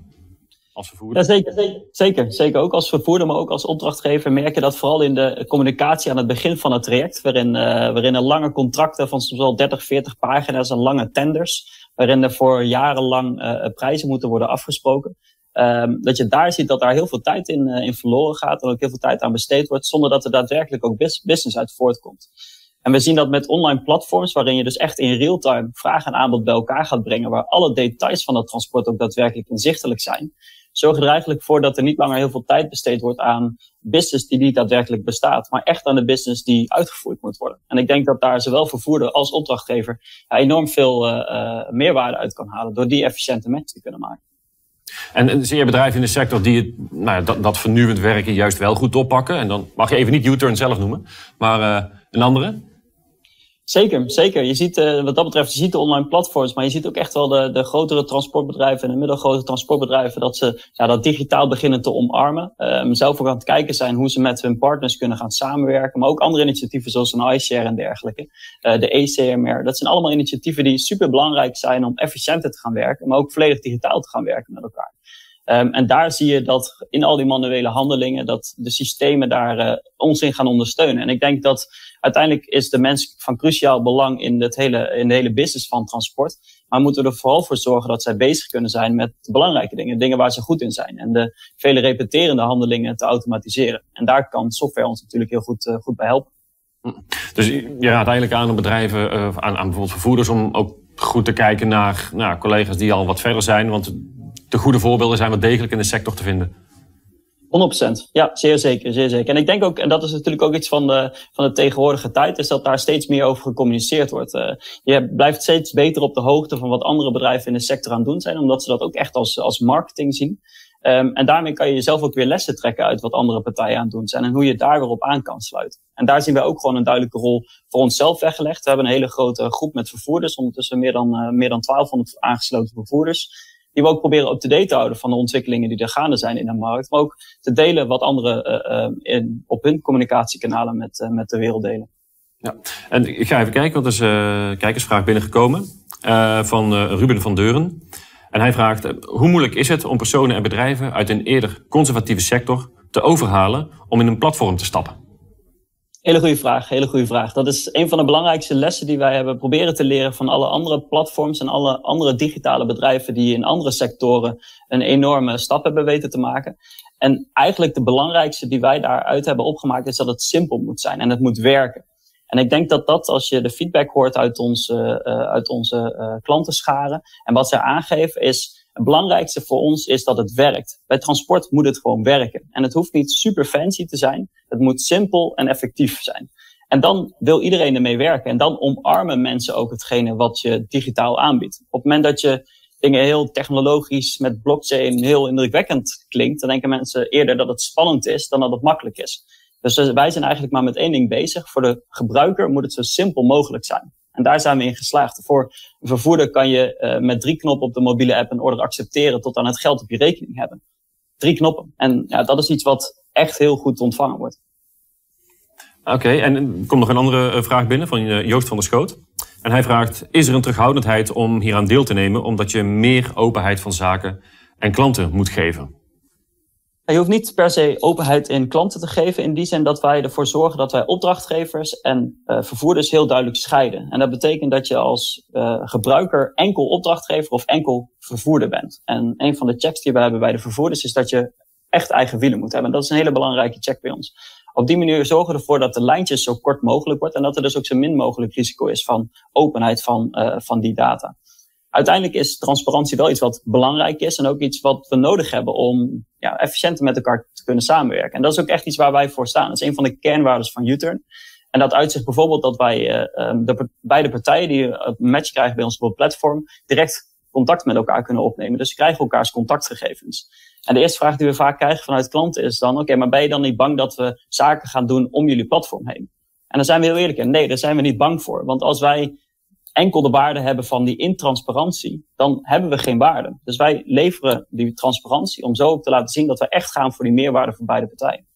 Als vervoerder? Zeker, zeker, zeker. Ook als vervoerder, maar ook als opdrachtgever merk je dat vooral in de communicatie aan het begin van het traject, waarin, waarin er lange contracten van soms wel 30, 40 pagina's en lange tenders, waarin er voor jarenlang uh, prijzen moeten worden afgesproken. Um, dat je daar ziet dat daar heel veel tijd in, uh, in verloren gaat en ook heel veel tijd aan besteed wordt, zonder dat er daadwerkelijk ook business uit voortkomt. En we zien dat met online platforms, waarin je dus echt in real-time vraag en aanbod bij elkaar gaat brengen, waar alle details van dat transport ook daadwerkelijk inzichtelijk zijn, zorgen er eigenlijk voor dat er niet langer heel veel tijd besteed wordt aan business die niet daadwerkelijk bestaat, maar echt aan de business die uitgevoerd moet worden. En ik denk dat daar zowel vervoerder als opdrachtgever enorm veel uh, uh, meerwaarde uit kan halen door die efficiënte match te kunnen maken. En zie je bedrijven in de sector die het, nou ja, dat, dat vernieuwend werken juist wel goed oppakken? En dan mag je even niet U-turn zelf noemen, maar uh, een andere? Zeker, zeker. Je ziet, uh, wat dat betreft, je ziet de online platforms, maar je ziet ook echt wel de, de grotere transportbedrijven en de middelgrote transportbedrijven dat ze ja, dat digitaal beginnen te omarmen. Um, zelf ook aan het kijken zijn hoe ze met hun partners kunnen gaan samenwerken, maar ook andere initiatieven zoals een iShare en dergelijke. Uh, de ECMR, dat zijn allemaal initiatieven die super belangrijk zijn om efficiënter te gaan werken, maar ook volledig digitaal te gaan werken met elkaar. Um, en daar zie je dat in al die manuele handelingen, dat de systemen daar uh, ons in gaan ondersteunen. En ik denk dat uiteindelijk is de mens van cruciaal belang in, het hele, in de hele business van transport. Maar moeten we er vooral voor zorgen dat zij bezig kunnen zijn met belangrijke dingen. Dingen waar ze goed in zijn. En de vele repeterende handelingen te automatiseren. En daar kan software ons natuurlijk heel goed, uh, goed bij helpen. Dus je raadt eigenlijk aan bedrijven, uh, aan, aan bijvoorbeeld vervoerders, om ook goed te kijken naar nou, collega's die al wat verder zijn. Want de goede voorbeelden zijn wel degelijk in de sector te vinden. 100%. Ja, zeer zeker, zeer zeker. En ik denk ook, en dat is natuurlijk ook iets van de, van de tegenwoordige tijd, is dat daar steeds meer over gecommuniceerd wordt. Uh, je blijft steeds beter op de hoogte van wat andere bedrijven in de sector aan het doen zijn, omdat ze dat ook echt als, als marketing zien. Um, en daarmee kan je jezelf ook weer lessen trekken uit wat andere partijen aan het doen zijn en hoe je daar weer op aan kan sluiten. En daar zien we ook gewoon een duidelijke rol voor onszelf weggelegd. We hebben een hele grote groep met vervoerders, ondertussen meer dan, uh, meer dan 1200 aangesloten vervoerders die we ook proberen up-to-date te houden van de ontwikkelingen die er gaande zijn in de markt. Maar ook te delen wat anderen uh, in, op hun communicatiekanalen met, uh, met de wereld delen. Ja, en ik ga even kijken, want er is een kijkersvraag binnengekomen van Ruben van Deuren. En hij vraagt, hoe moeilijk is het om personen en bedrijven uit een eerder conservatieve sector te overhalen om in een platform te stappen? Hele goede vraag, hele goede vraag. Dat is een van de belangrijkste lessen die wij hebben proberen te leren van alle andere platforms en alle andere digitale bedrijven die in andere sectoren een enorme stap hebben weten te maken. En eigenlijk de belangrijkste die wij daaruit hebben opgemaakt is dat het simpel moet zijn en het moet werken. En ik denk dat dat, als je de feedback hoort uit onze, uh, uit onze uh, klantenscharen en wat ze aangeven, is het belangrijkste voor ons is dat het werkt. Bij transport moet het gewoon werken. En het hoeft niet super fancy te zijn. Het moet simpel en effectief zijn. En dan wil iedereen ermee werken. En dan omarmen mensen ook hetgene wat je digitaal aanbiedt. Op het moment dat je dingen heel technologisch met blockchain heel indrukwekkend klinkt, dan denken mensen eerder dat het spannend is dan dat het makkelijk is. Dus wij zijn eigenlijk maar met één ding bezig. Voor de gebruiker moet het zo simpel mogelijk zijn. En daar zijn we in geslaagd. Voor een vervoerder kan je uh, met drie knoppen op de mobiele app een order accepteren tot aan het geld op je rekening hebben. Drie knoppen. En ja, dat is iets wat echt heel goed ontvangen wordt. Oké, en er komt nog een andere eh, vraag binnen van eh, Joost van der Schoot. En hij vraagt, is er een terughoudendheid om hieraan deel te nemen... omdat je meer openheid van zaken en klanten moet geven? Je hoeft niet per se openheid in klanten te geven. In die zin dat wij ervoor zorgen dat wij opdrachtgevers en uh, vervoerders heel duidelijk scheiden. En dat betekent dat je als uh, gebruiker enkel opdrachtgever of enkel vervoerder bent. En een van de checks die we hebben bij de vervoerders is dat je echt eigen wielen moet hebben. En dat is een hele belangrijke check bij ons. Op die manier zorgen we ervoor dat de lijntjes zo kort mogelijk wordt en dat er dus ook zo min mogelijk risico is van openheid van, uh, van die data uiteindelijk is transparantie wel iets wat belangrijk is en ook iets wat we nodig hebben om ja, efficiënter met elkaar te kunnen samenwerken. En dat is ook echt iets waar wij voor staan. Dat is een van de kernwaarden van U-Turn. En dat uitzicht bijvoorbeeld dat wij uh, de beide partijen die een match krijgen bij ons op platform direct contact met elkaar kunnen opnemen. Dus ze krijgen elkaars contactgegevens. En de eerste vraag die we vaak krijgen vanuit klanten is dan, oké, maar ben je dan niet bang dat we zaken gaan doen om jullie platform heen? En dan zijn we heel eerlijk in. Nee, daar zijn we niet bang voor. Want als wij enkel de waarde hebben van die intransparantie, dan hebben we geen waarde. Dus wij leveren die transparantie om zo ook te laten zien dat we echt gaan voor die meerwaarde voor beide partijen.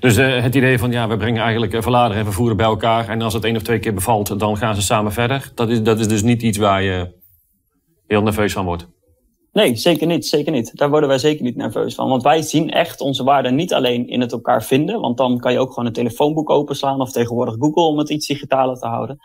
Dus uh, het idee van ja, we brengen eigenlijk verlader en vervoerder bij elkaar. En als het één of twee keer bevalt, dan gaan ze samen verder. Dat is, dat is dus niet iets waar je heel nerveus van wordt. Nee, zeker niet, zeker niet. Daar worden wij zeker niet nerveus van. Want wij zien echt onze waarde niet alleen in het elkaar vinden. Want dan kan je ook gewoon een telefoonboek openslaan of tegenwoordig Google om het iets digitaler te houden.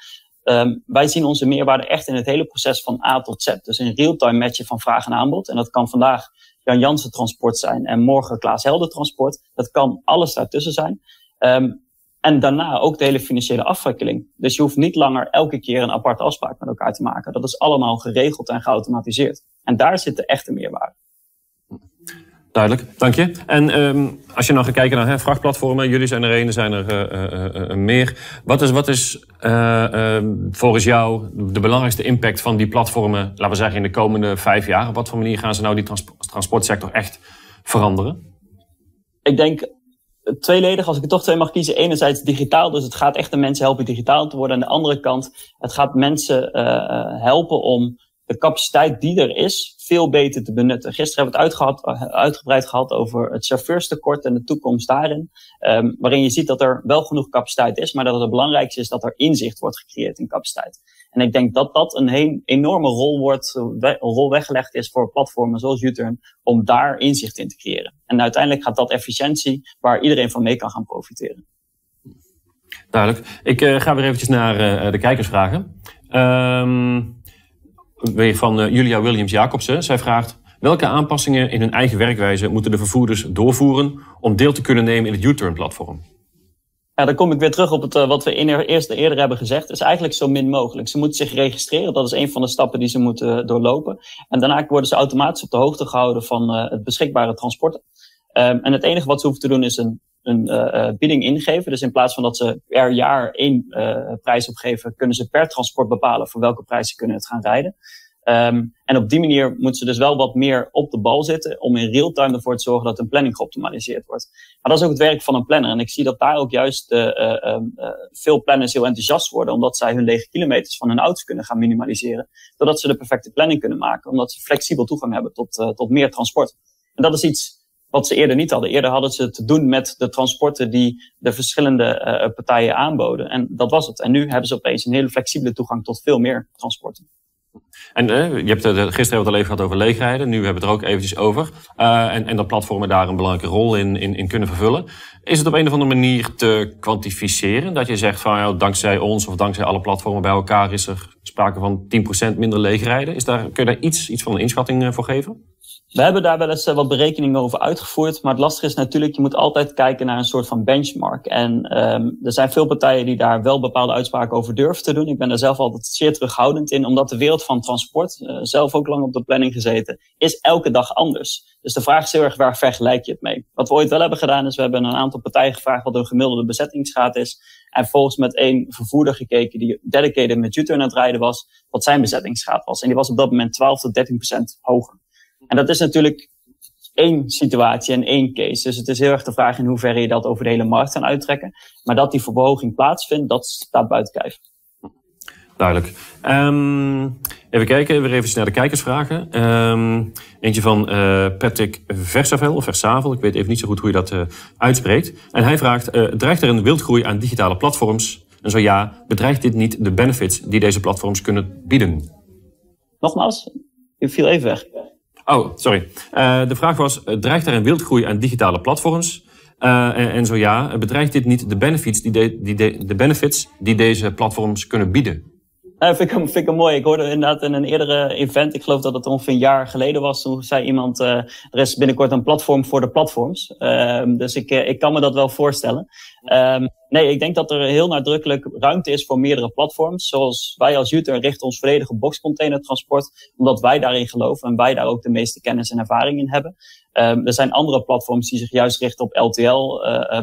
Um, wij zien onze meerwaarde echt in het hele proces van A tot Z. Dus in real-time matchen van vraag en aanbod. En dat kan vandaag Jan Jansen transport zijn en morgen Klaas Helder transport. Dat kan alles daartussen zijn. Um, en daarna ook de hele financiële afwikkeling. Dus je hoeft niet langer elke keer een aparte afspraak met elkaar te maken. Dat is allemaal geregeld en geautomatiseerd. En daar zit de echte meerwaarde. Duidelijk, dank je. En um, als je nou gaat kijken naar hè, vrachtplatformen, jullie zijn er een, er zijn er uh, uh, meer. Wat is, wat is volgens jou de belangrijkste impact van die platformen, laten we zeggen in de komende vijf jaar? Op wat voor manier gaan ze nou die trans transportsector echt veranderen? Ik denk tweeledig, als ik er toch twee mag kiezen. Enerzijds digitaal, dus het gaat echt de mensen helpen digitaal te worden. Aan de andere kant, het gaat mensen helpen om de capaciteit die er is veel beter te benutten. Gisteren hebben we het eh, uitgebreid gehad over het chauffeurstekort en de toekomst daarin. Um, waarin je ziet dat er wel genoeg capaciteit is, maar dat het belangrijkste is dat er inzicht wordt gecreëerd in capaciteit. En ik denk dat dat een enorme rol, wordt, een rol weggelegd is voor platformen zoals U-Turn om daar inzicht in te creëren. En uiteindelijk gaat dat efficiëntie waar iedereen van mee kan gaan profiteren. Duidelijk. Ik uh, ga weer eventjes naar de kijkersvragen. Um, weer van uh, Julia Williams Jacobsen. Zij vraagt: welke aanpassingen in hun eigen werkwijze moeten de vervoerders doorvoeren om deel te kunnen nemen in het U-turn-platform? Ja, dan kom ik weer terug op het, uh, wat we in eerst eerder hebben gezegd. is eigenlijk zo min mogelijk. Ze moeten zich registreren. Dat is een van de stappen die ze moeten doorlopen. En daarna worden ze automatisch op de hoogte gehouden van het beschikbare transport. Um, en het enige wat ze hoeven te doen is een, een uh, bieding ingeven. Dus in plaats van dat ze per jaar één uh, prijs opgeven, kunnen ze per transport bepalen voor welke prijs ze kunnen het gaan rijden. Um, en op die manier moeten ze dus wel wat meer op de bal zitten om in real time ervoor te zorgen dat een planning geoptimaliseerd wordt. Maar dat is ook het werk van een planner. En ik zie dat daar ook juist uh, uh, veel planners heel enthousiast worden, omdat zij hun lege kilometers van hun auto's kunnen gaan minimaliseren. Doordat ze de perfecte planning kunnen maken, omdat ze flexibel toegang hebben tot, tot meer transport. En dat is iets wat ze eerder niet hadden. Eerder hadden ze te doen met de transporten die de verschillende uh, partijen aanboden. En dat was het. En nu hebben ze opeens een hele flexibele toegang tot veel meer transporten. En uh, je hebt het gisteren al even gehad over leegrijden. Nu hebben we het er ook eventjes over. En, en dat platformen daar een belangrijke rol in, in, in, kunnen vervullen. Is het op een of andere manier te kwantificeren? Dat je zegt van dankzij ons of dankzij alle platformen bij elkaar is er sprake van 10% minder leegrijden. Is daar, kun je daar iets, iets van een inschatting voor geven? We hebben daar wel eens wat berekeningen over uitgevoerd. Maar het lastige is natuurlijk, je moet altijd kijken naar een soort van benchmark. En um, er zijn veel partijen die daar wel bepaalde uitspraken over durven te doen. Ik ben daar zelf altijd zeer terughoudend in, omdat de wereld van transport, uh, zelf ook lang op de planning gezeten, is elke dag anders. Dus de vraag is heel erg, waar vergelijk je het mee? Wat we ooit wel hebben gedaan, is we hebben een aantal partijen gevraagd wat hun gemiddelde bezettingsgraad is. En volgens met één vervoerder gekeken die dedicated met U-turn aan het rijden was, wat zijn bezettingsgraad was. En die was op dat moment 12 tot 13 procent hoger. En dat is natuurlijk één situatie en één case. Dus het is heel erg de vraag in hoeverre je dat over de hele markt kan uittrekken. Maar dat die verhoging plaatsvindt, dat staat buiten kijf. Duidelijk. Um, even kijken, weer even naar de kijkersvragen. Um, eentje van uh, Patrick Versavel, of Versavel, ik weet even niet zo goed hoe je dat uh, uitspreekt. En hij vraagt, uh, dreigt er een wildgroei aan digitale platforms? En zo ja, bedreigt dit niet de benefits die deze platforms kunnen bieden? Nogmaals, u viel even weg. Oh, sorry. Uh, de vraag was, dreigt er een wildgroei aan digitale platforms? Uh, en, zo ja, bedreigt dit niet de benefits die, die de benefits die deze platforms kunnen bieden? Nou, vind ik, vind ik hem mooi. Ik hoorde inderdaad in een eerdere event, ik geloof dat het ongeveer een jaar geleden was, toen zei iemand, uh, er is binnenkort een platform voor de platforms. Uh, dus ik, ik kan me dat wel voorstellen. Um, nee, ik denk dat er heel nadrukkelijk ruimte is voor meerdere platforms. Zoals wij als Uter richten ons volledig op boxcontainertransport, omdat wij daarin geloven en wij daar ook de meeste kennis en ervaring in hebben. Um, er zijn andere platforms die zich juist richten op LTL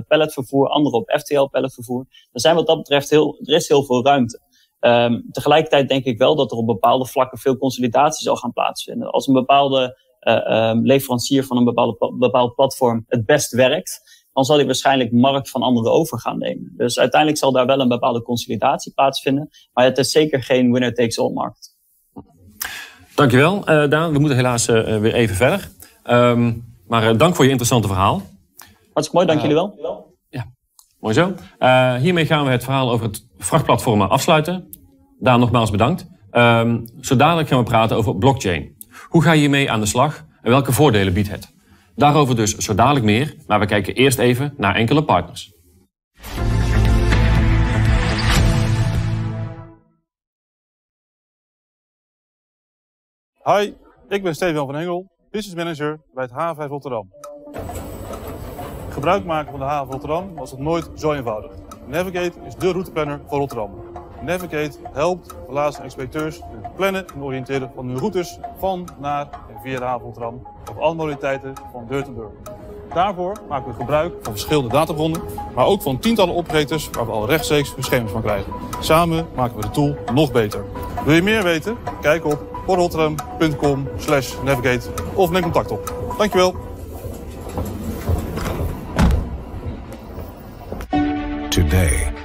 palletvervoer, andere op FTL palletvervoer. Er zijn wat dat betreft heel, er is heel veel ruimte. Um, tegelijkertijd denk ik wel dat er op bepaalde vlakken veel consolidatie zal gaan plaatsvinden. Als een bepaalde uh, um, leverancier van een bepaalde, bepaald platform het best werkt, dan zal hij waarschijnlijk markt van anderen over gaan nemen. Dus uiteindelijk zal daar wel een bepaalde consolidatie plaatsvinden. Maar het is zeker geen winner-takes-all markt. Dankjewel, uh, Daan. We moeten helaas uh, weer even verder. Um, maar dank voor je interessante verhaal. Hartstikke mooi, dank jullie wel. Mooi zo. Hiermee gaan we het verhaal over het vrachtplatformen afsluiten. Daar nogmaals bedankt. Um, zo dadelijk gaan we praten over blockchain. Hoe ga je hiermee aan de slag en welke voordelen biedt het? Daarover dus zo dadelijk meer, maar we kijken eerst even naar enkele partners. Hi, ik ben Steven van Engel, business manager bij het H5 Rotterdam. Gebruik maken van de haven Rotterdam was het nooit zo eenvoudig. Navigate is de routeplanner voor Rotterdam. Navigate helpt verlaatste inspecteurs het plannen en oriënteren van hun routes van, naar en via de op alle modaliteiten van deur tot deur. Daarvoor maken we gebruik van verschillende databronnen, maar ook van tientallen operators waar we al rechtstreeks gegevens van krijgen. Samen maken we de tool nog beter. Wil je meer weten? Kijk op portrotterdam.com navigate of neem contact op. Dankjewel. Today,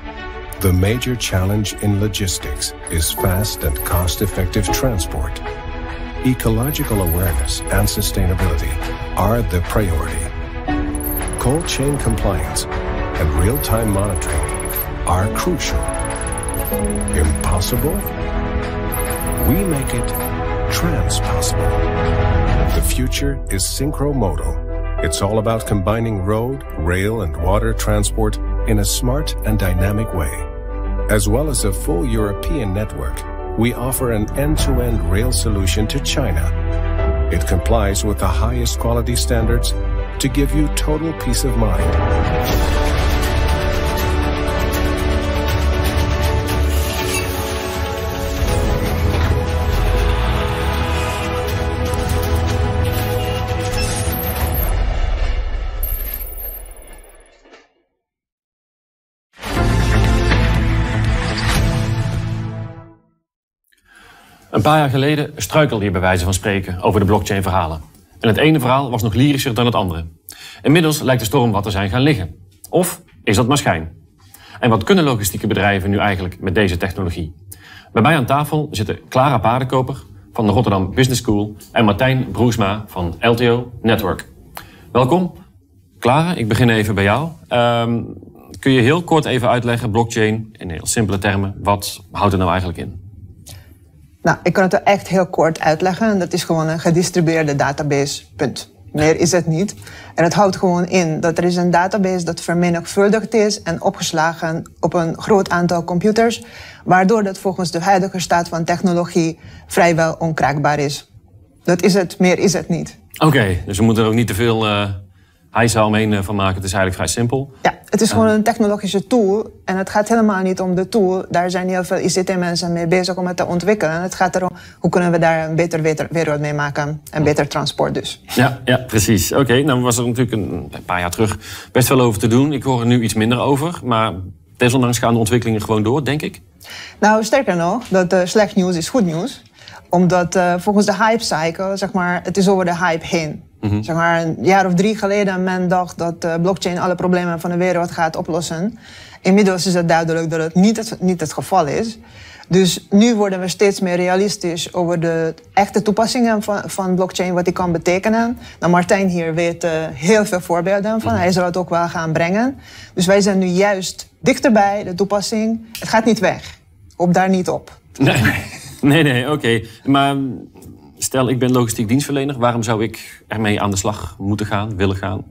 the major challenge in logistics is fast and cost-effective transport. Ecological awareness and sustainability are the priority. Cold chain compliance and real-time monitoring are crucial. Impossible? We make it transpossible. The future is synchromodal. It's all about combining road, rail, and water transport in a smart and dynamic way. As well as a full European network, we offer an end-to-end rail solution to China. It complies with the highest quality standards to give you total peace of mind. Een paar jaar geleden struikelde je bij wijze van spreken over de blockchain-verhalen. En het ene verhaal was nog lyrischer dan het andere. Inmiddels lijkt de storm wat te zijn gaan liggen. Of is dat maar schijn? En wat kunnen logistieke bedrijven nu eigenlijk met deze technologie? Bij mij aan tafel zitten Clara Paardenkoper van de Rotterdam Business School en Martijn Broesma van LTO Network. Welkom. Clara, ik begin even bij jou. Um, kun je heel kort even uitleggen, blockchain, in heel simpele termen, wat houdt het nou eigenlijk in? Nou, ik kan het echt heel kort uitleggen. Dat is gewoon een gedistribueerde database, punt. Meer is het niet. En het houdt gewoon in dat er is een database dat vermenigvuldigd is en opgeslagen op een groot aantal computers, waardoor dat volgens de huidige staat van technologie vrijwel onkraakbaar is. Dat is het, meer is het niet. Oké, dus we moeten er ook niet te veel uh, hijza omheen uh, van maken. Het is eigenlijk vrij simpel. Ja, het is gewoon een technologische tool. En het gaat helemaal niet om de tool. Daar zijn heel veel ICT-mensen mee bezig om het te ontwikkelen. Het gaat erom hoe kunnen we daar een beter wereld mee maken. En beter transport dus. Ja, ja precies. Oké, nou was er natuurlijk een, een, paar jaar terug best wel over te doen. Ik hoor er nu iets minder over. Maar desondanks gaan de ontwikkelingen gewoon door, denk ik. Nou, sterker nog, dat uh, slecht nieuws is goed nieuws. Omdat uh, volgens de hype cycle, zeg maar, het is over de hype heen. Mm-hmm. Zeg maar een jaar of drie geleden men dacht dat uh, blockchain alle problemen van de wereld gaat oplossen. Inmiddels is het duidelijk dat het niet het, niet het geval is. Dus nu worden we steeds meer realistisch over de echte toepassingen van, van blockchain, wat die kan betekenen. Nou, Martijn hier weet uh, heel veel voorbeelden van. Hij zal het ook wel gaan brengen. Dus wij zijn nu juist dichterbij de toepassing. Het gaat niet weg. Op daar niet op. Nee, nee, nee oké. Okay. Maar Stel, ik ben logistiek dienstverlener. Waarom zou ik ermee aan de slag moeten gaan, willen gaan?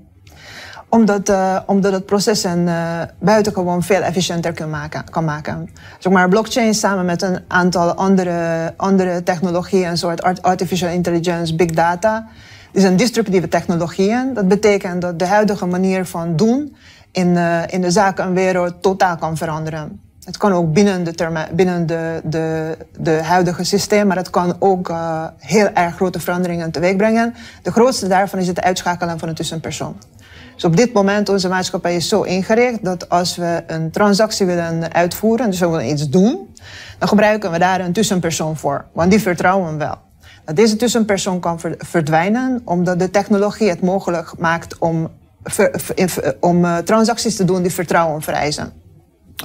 Omdat, uh, omdat het proces uh, buitengewoon veel efficiënter kan maken. Kan maken. Zeg maar, blockchain samen met een aantal andere, andere technologieën, een soort artificial intelligence, big data, die zijn disruptieve technologieën. Dat betekent dat de huidige manier van doen in, uh, in de zakenwereld totaal kan veranderen. Het kan ook binnen de, binnen de, de, de huidige systeem, maar het kan ook uh, heel erg grote veranderingen teweeg brengen. De grootste daarvan is het uitschakelen van een tussenpersoon. Dus op dit moment onze maatschappij is zo ingericht dat als we een transactie willen uitvoeren, dus we willen iets doen, dan gebruiken we daar een tussenpersoon voor. Want die vertrouwen we wel. Dat deze tussenpersoon kan verdwijnen omdat de technologie het mogelijk maakt om, om uh, transacties te doen die vertrouwen vereisen.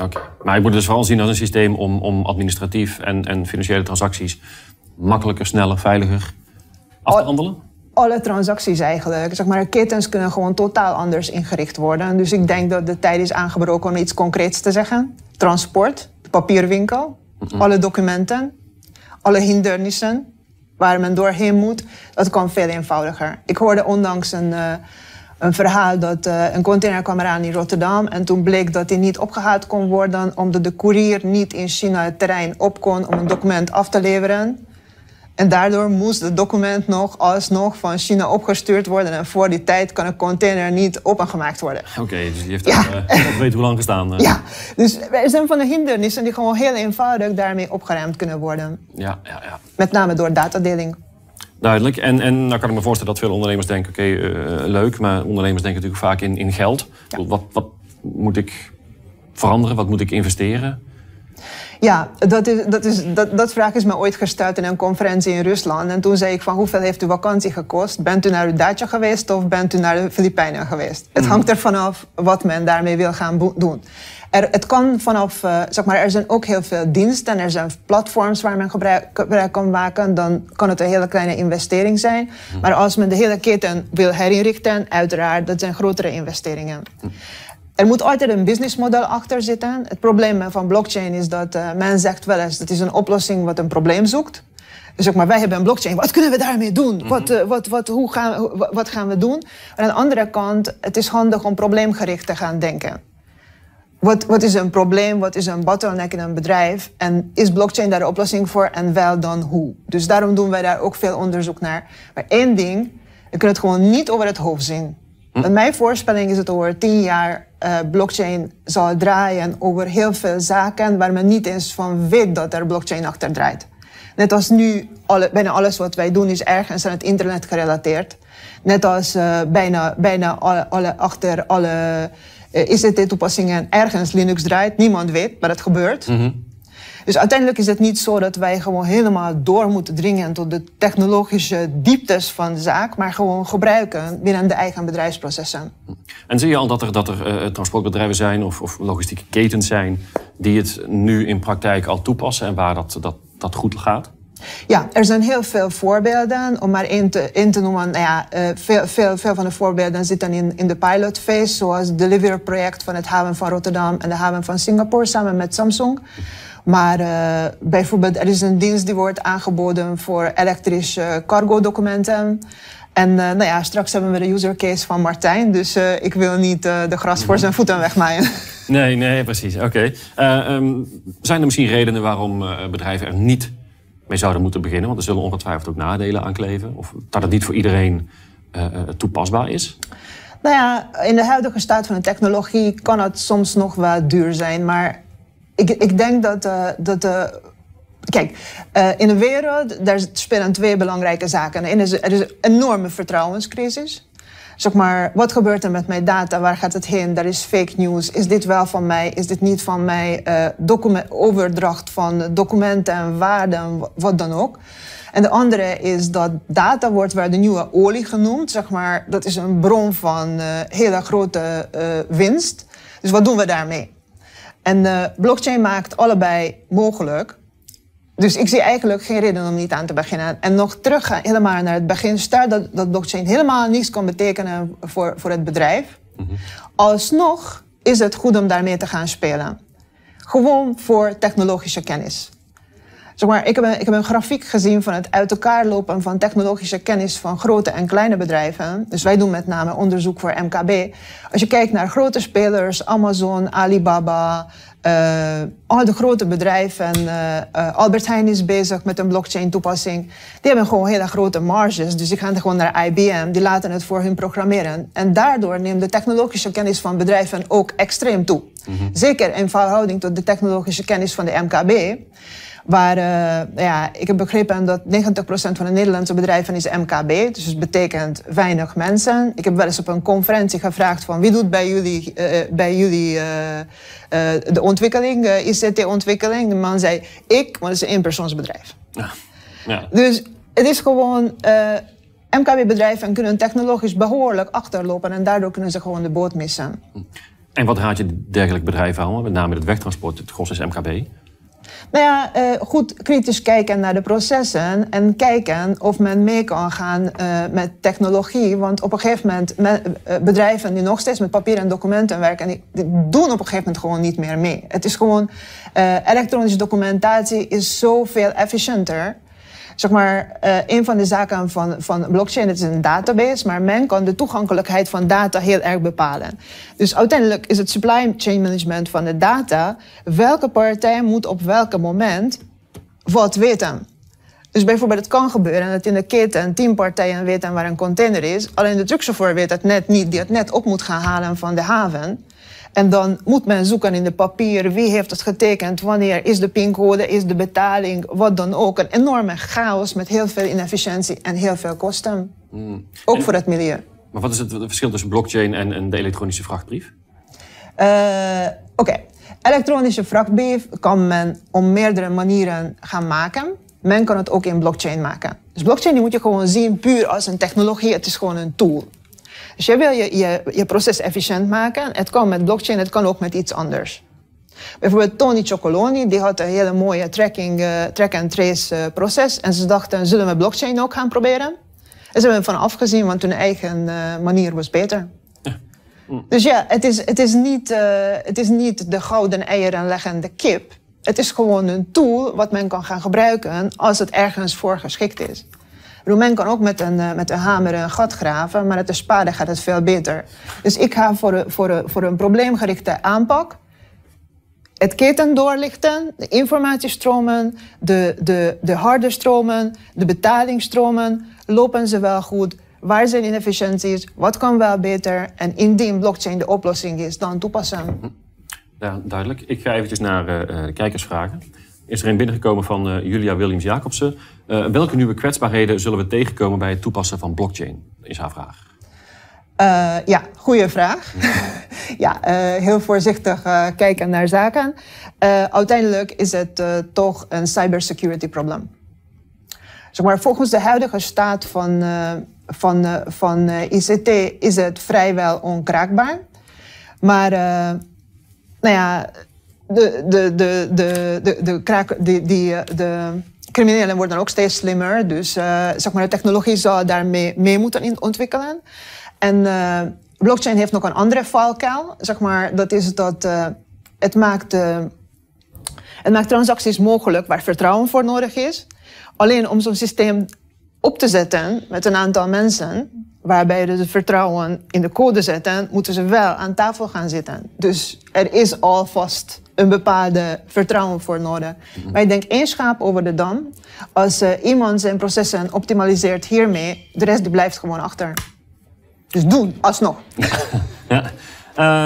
Oké. Okay. Maar ik moet het dus vooral zien als een systeem om, om administratief en, en financiële transacties makkelijker, sneller, veiliger af te handelen? alle transacties eigenlijk. Zeg maar, ketens kunnen gewoon totaal anders ingericht worden. Dus ik denk dat de tijd is aangebroken om iets concreets te zeggen. Transport, de papierwinkel, alle documenten, alle hindernissen waar men doorheen moet. Dat kan veel eenvoudiger. Ik hoorde ondanks een, uh, een verhaal dat uh, een container kwam eraan in Rotterdam. En toen bleek dat die niet opgehaald kon worden omdat de courier niet in China het terrein op kon om een document af te leveren. En daardoor moest het document nog alsnog van China opgestuurd worden. En voor die tijd kan een container niet opengemaakt worden. Oké, dus die heeft ja. uh, weet hoe lang gestaan. Uh. Ja, dus er zijn van de hindernissen die gewoon heel eenvoudig daarmee opgeruimd kunnen worden. Ja, ja, ja. Met name door datadeling. Duidelijk. En, en nou kan ik me voorstellen dat veel ondernemers denken, oké, okay, uh, leuk. Maar ondernemers denken natuurlijk vaak in, in geld. Ja. Wat, wat moet ik veranderen? Wat moet ik investeren? Ja, dat, is, dat, is, dat, dat vraag is me ooit gesteld in een conferentie in Rusland. En toen zei ik van hoeveel heeft uw vakantie gekost? Bent u naar uw Dacia geweest of bent u naar de Filipijnen geweest? Het hangt ervan af wat men daarmee wil gaan doen. Er, het kan vanaf, uh, zeg maar, er zijn ook heel veel diensten en er zijn platforms waar men gebruik, gebruik kan maken. Dan kan het een hele kleine investering zijn. Maar als men de hele keten wil herinrichten, uiteraard, dat zijn grotere investeringen. Er moet altijd een businessmodel achter zitten. Het probleem van blockchain is dat uh, men zegt wel eens dat is een oplossing wat een probleem zoekt. Dus ook maar wij hebben een blockchain. Wat kunnen we daarmee doen? Mm wat, uh, wat, wat, hoe gaan, wat gaan we doen? aan de andere kant, het is handig om probleemgericht te gaan denken. Wat, wat is een probleem? Wat is een bottleneck in een bedrijf? En is blockchain daar de oplossing voor? En wel dan hoe? Dus daarom doen wij daar ook veel onderzoek naar. Maar één ding, je kunt het gewoon niet over het hoofd zien. Hm? Mijn voorspelling is dat over tien jaar uh, blockchain zal draaien over heel veel zaken waar men niet eens van weet dat er blockchain achter draait. Net als nu, alle, bijna alles wat wij doen is ergens aan het internet gerelateerd. Net als uh, bijna, bijna alle, alle, achter alle uh, ICT-toepassingen ergens Linux draait. Niemand weet, maar het gebeurt. Mm -hmm. Dus uiteindelijk is het niet zo dat wij gewoon helemaal door moeten dringen tot de technologische dieptes van de zaak, maar gewoon gebruiken binnen de eigen bedrijfsprocessen. En zie je al dat er, dat er uh, transportbedrijven zijn of, of logistieke ketens zijn die het nu in praktijk al toepassen en waar dat, dat, dat goed gaat? Ja, er zijn heel veel voorbeelden. Om maar één te, noemen, nou ja, uh, veel, veel, veel van de voorbeelden zitten in, in de pilot phase, zoals het Deliver project van het haven van Rotterdam en de haven van Singapore samen met Samsung. Maar uh, bijvoorbeeld, er is een dienst die wordt aangeboden voor elektrische cargo-documenten. En uh, nou ja, straks hebben we de user case van Martijn. Dus ik wil niet de gras voor zijn voeten wegmaaien. Nee, nee, precies. Oké. Um, zijn er misschien redenen waarom bedrijven er niet mee zouden moeten beginnen? Want er zullen ongetwijfeld ook nadelen aan kleven. Of dat het niet voor iedereen toepasbaar is? Nou ja, in de huidige staat van de technologie kan het soms nog wel duur zijn. Maar ik, ik denk dat, uh, dat Kijk, in de wereld daar spelen twee belangrijke zaken. En is, er is een enorme vertrouwenscrisis. Zeg maar, wat gebeurt er met mijn data? Waar gaat het heen? Er is fake news. Is dit wel van mij? Is dit niet van mij? document, overdracht van documenten en waarden, wat dan ook. En de andere is dat data wordt waar de nieuwe olie genoemd. Zeg maar, dat is een bron van hele grote winst. Dus wat doen we daarmee? En blockchain maakt allebei mogelijk. Dus ik zie eigenlijk geen reden om niet aan te beginnen. En nog terug gaan, helemaal naar het begin. Stel dat, dat blockchain helemaal niets kan betekenen voor, voor het bedrijf. Mm -hmm. Alsnog is het goed om daarmee te gaan spelen. Gewoon voor technologische kennis. Zeg maar, ik, heb een, ik heb een grafiek gezien van het uit elkaar lopen van technologische kennis van grote en kleine bedrijven. Dus wij doen met name onderzoek voor MKB. Als je kijkt naar grote spelers, Amazon, Alibaba, uh, al de grote bedrijven, uh, uh, Albert Heijn is bezig met een blockchain toepassing. Die hebben gewoon hele grote marges. Dus die gaan gewoon naar IBM, die laten het voor hun programmeren. En daardoor neemt de technologische kennis van bedrijven ook extreem toe. Mm -hmm. Zeker in verhouding tot de technologische kennis van de MKB. Waar, uh, ja, ik heb begrepen dat 90% van de Nederlandse bedrijven is MKB. Dus dat betekent weinig mensen. Ik heb wel eens op een conferentie gevraagd van wie doet bij jullie, uh, bij jullie uh, de ontwikkeling, ICT-ontwikkeling. De man zei ik, maar dat is een eenpersoonsbedrijf. Ja. Ja. Dus het is gewoon... MKB-bedrijven kunnen technologisch behoorlijk achterlopen en daardoor kunnen ze gewoon de boot missen. En wat raad je dergelijke bedrijven aan? Met name het wegtransport, het gros is MKB. Nou ja, uh, goed kritisch kijken naar de processen en kijken of men mee kan gaan uh, met technologie. Want op een gegeven moment, me, uh, bedrijven die nog steeds met papier en documenten werken, die, doen op een gegeven moment gewoon niet meer mee. Het is gewoon, elektronische documentatie is zoveel efficiënter zeg maar, uh, een van de zaken van, van blockchain is een database, maar men kan de toegankelijkheid van data heel erg bepalen. Dus uiteindelijk is het supply chain management van de data, welke partij moet op welk moment wat weten. Dus bijvoorbeeld het kan gebeuren dat in de keten tien partijen weten waar een container is, alleen de truckchauffeur weet het net niet, die het net op moet gaan halen van de haven. En dan moet men zoeken in de papier wie heeft het getekend, wanneer is de pincode, is de betaling, wat dan ook. Een enorme chaos met heel veel inefficiëntie en heel veel kosten. Hmm. Ook voor het milieu. Maar wat is het verschil tussen blockchain en, en de elektronische vrachtbrief? Uh, Oké, okay. elektronische vrachtbrief kan men op meerdere manieren gaan maken. Men kan het ook in blockchain maken. Dus blockchain die moet je gewoon zien puur als een technologie. Het is gewoon een tool. Dus je wil je, je, je proces efficiënt maken. Het kan met blockchain, het kan ook met iets anders. Bijvoorbeeld Tony Chocoloni, die had een hele mooie tracking, uh, track-and-trace uh, proces. En ze dachten, zullen we blockchain ook gaan proberen? En ze hebben van afgezien, want hun eigen uh, manier was beter. Dus ja, het is, het, is niet, het is niet de gouden eieren leggende kip. Het is gewoon een tool wat men kan gaan gebruiken als het ergens voor geschikt is. Romein kan ook met een, uh, met een hamer een gat graven, maar met de spade gaat het veel beter. Dus ik ga voor, een, voor, een, voor een probleemgerichte aanpak het keten doorlichten, de informatiestromen, de, de, de harde stromen, de betalingsstromen. Lopen ze wel goed? Waar zijn inefficiënties? Wat kan wel beter? En indien blockchain de oplossing is, dan toepassen. Ja, duidelijk. Ik ga eventjes naar uh, de kijkersvragen is er een binnengekomen van uh, Julia Williams-Jacobsen. Uh, welke nieuwe kwetsbaarheden zullen we tegenkomen bij het toepassen van blockchain? Is haar vraag. Uh, ja, goede vraag. ja, heel voorzichtig kijken naar zaken. uiteindelijk is het toch een cybersecurity probleem. Zeg maar, volgens de huidige staat van, van, van ICT is het vrijwel onkraakbaar. Maar nou ja, de, de, de, de, de, de, kraak, die, die, de criminelen worden ook steeds slimmer. Dus uh, zeg maar, de technologie zou daarmee mee moeten ontwikkelen. En uh, blockchain heeft nog een andere valkuil. Zeg maar, dat is dat het, maakt, het maakt transacties mogelijk waar vertrouwen voor nodig is. Alleen om zo'n systeem op te zetten met een aantal mensen, waarbij ze vertrouwen in de code zetten, moeten ze wel aan tafel gaan zitten. Dus er is alvast een bepaalde vertrouwen voor nodig. Mhm. Maar ik denk één schaap over de dam. Als uh, iemand zijn processen optimaliseert hiermee, de rest die blijft gewoon achter. Dus doen, alsnog. ja.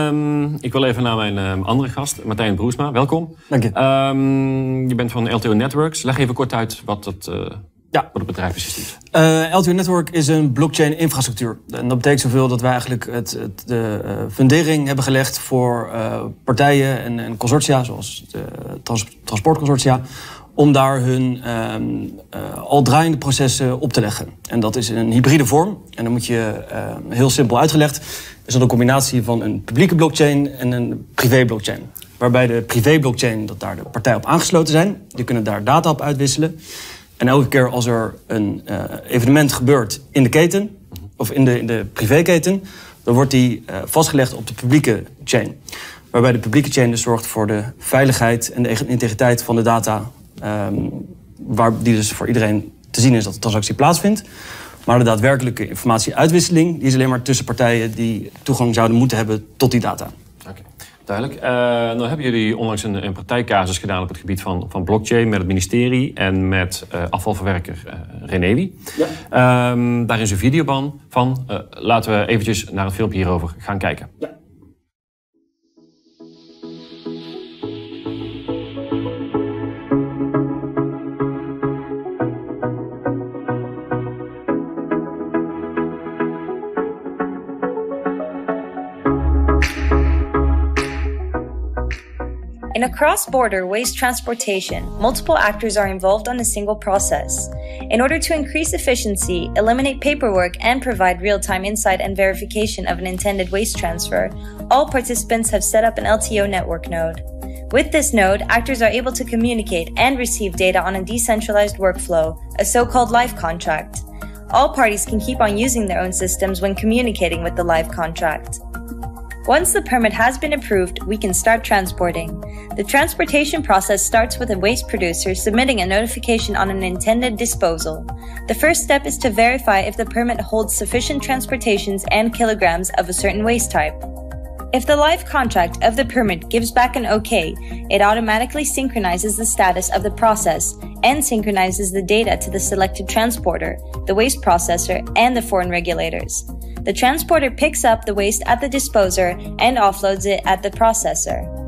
Um, ik wil even naar mijn um, andere gast, Martijn Broesma. Welkom. Dank je. Um, je bent van LTO Networks. Leg even kort uit wat uh, ja. wat het bedrijf is. Uh, LTO Network is een blockchain infrastructuur. En dat betekent zoveel dat wij eigenlijk het, het de uh, fundering hebben gelegd voor uh, partijen en, en, consortia, zoals de trans transportconsortia, om daar hun um, al draaiende processen op te leggen. En dat is in een hybride vorm. En dan moet je heel simpel uitgelegd, is dat een combinatie van een publieke blockchain en een privé blockchain. Waarbij de privé blockchain, dat daar de partijen op aangesloten zijn, die kunnen daar data op uitwisselen. En elke keer als er een uh, evenement gebeurt in de keten, of in de, in de privéketen, dan wordt die uh, vastgelegd op de publieke chain. Waarbij de publieke chain dus zorgt voor de veiligheid en de integriteit van de data. Um, waar die dus voor iedereen te zien is dat de transactie plaatsvindt. Maar de daadwerkelijke informatieuitwisseling die is alleen maar tussen partijen die toegang zouden moeten hebben tot die data. Duidelijk. Uh, nou hebben jullie onlangs een, een praktijkcasus gedaan op het gebied van, van blockchain met het ministerie en met uh, afvalverwerker uh, Renewi. Ja. Um, daar is een videoban van. laten we eventjes naar het filmpje hierover gaan kijken. Ja. In a cross border waste transportation, multiple actors are involved on a single process. In order to increase efficiency, eliminate paperwork, and provide real time insight and verification of an intended waste transfer, all participants have set up an LTO network node. With this node, actors are able to communicate and receive data on a decentralized workflow, a so called live contract. All parties can keep on using their own systems when communicating with the live contract. Once the permit has been approved, we can start transporting. The transportation process starts with a waste producer submitting a notification on an intended disposal. The first step is to verify if the permit holds sufficient transportations and kilograms of a certain waste type. If the live contract of the permit gives back an OK, it automatically synchronizes the status of the process and synchronizes the data to the selected transporter, the waste processor, and the foreign regulators. The transporter picks up the waste at the disposer and offloads it at the processor.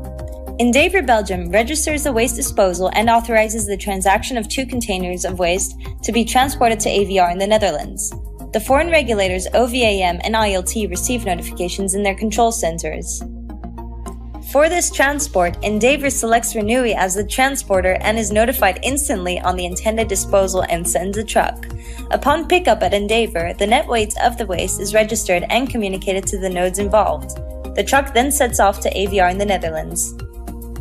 Endeavour Belgium registers the waste disposal and authorizes the transaction of two containers of waste to be transported to AVR in the Netherlands. The foreign regulators OVAM and ILT receive notifications in their control centers. For this transport, Endeavour selects Renewy as the transporter and is notified instantly on the intended disposal and sends a truck. Upon pickup at Endeavour, the net weight of the waste is registered and communicated to the nodes involved. The truck then sets off to AVR in the Netherlands.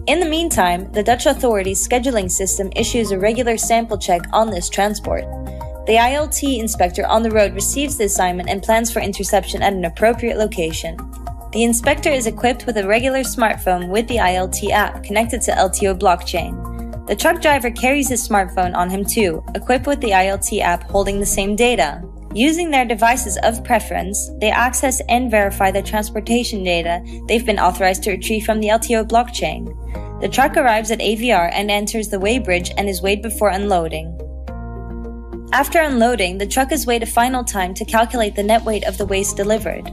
In the meantime, the Dutch authorities' scheduling system issues a regular sample check on this transport. The ILT inspector on the road receives the assignment and plans for interception at an appropriate location. The inspector is equipped with a regular smartphone with the ILT app connected to LTO blockchain. The truck driver carries his smartphone on him too, equipped with the ILT app holding the same data. Using their devices of preference, they access and verify the transportation data they've been authorized to retrieve from the LTO blockchain. The truck arrives at AVR and enters the weighbridge and is weighed before unloading. After unloading, the truck is weighed a final time to calculate the net weight of the waste delivered.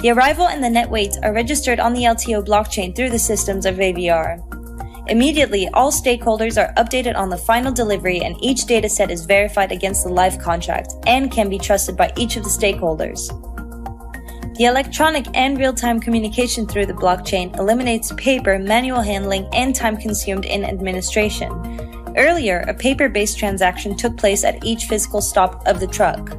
The arrival and the net weights are registered on the LTO blockchain through the systems of AVR. Immediately, all stakeholders are updated on the final delivery and each dataset is verified against the live contract and can be trusted by each of the stakeholders. The electronic and real-time communication through the blockchain eliminates paper, manual handling, and time consumed in administration. Earlier, a paper-based transaction took place at each physical stop of the truck.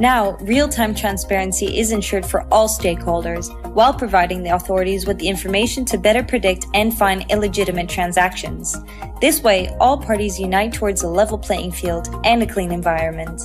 Now, real time transparency is ensured for all stakeholders while providing the authorities with the information to better predict and find illegitimate transactions. This way, all parties unite towards a level playing field and a clean environment.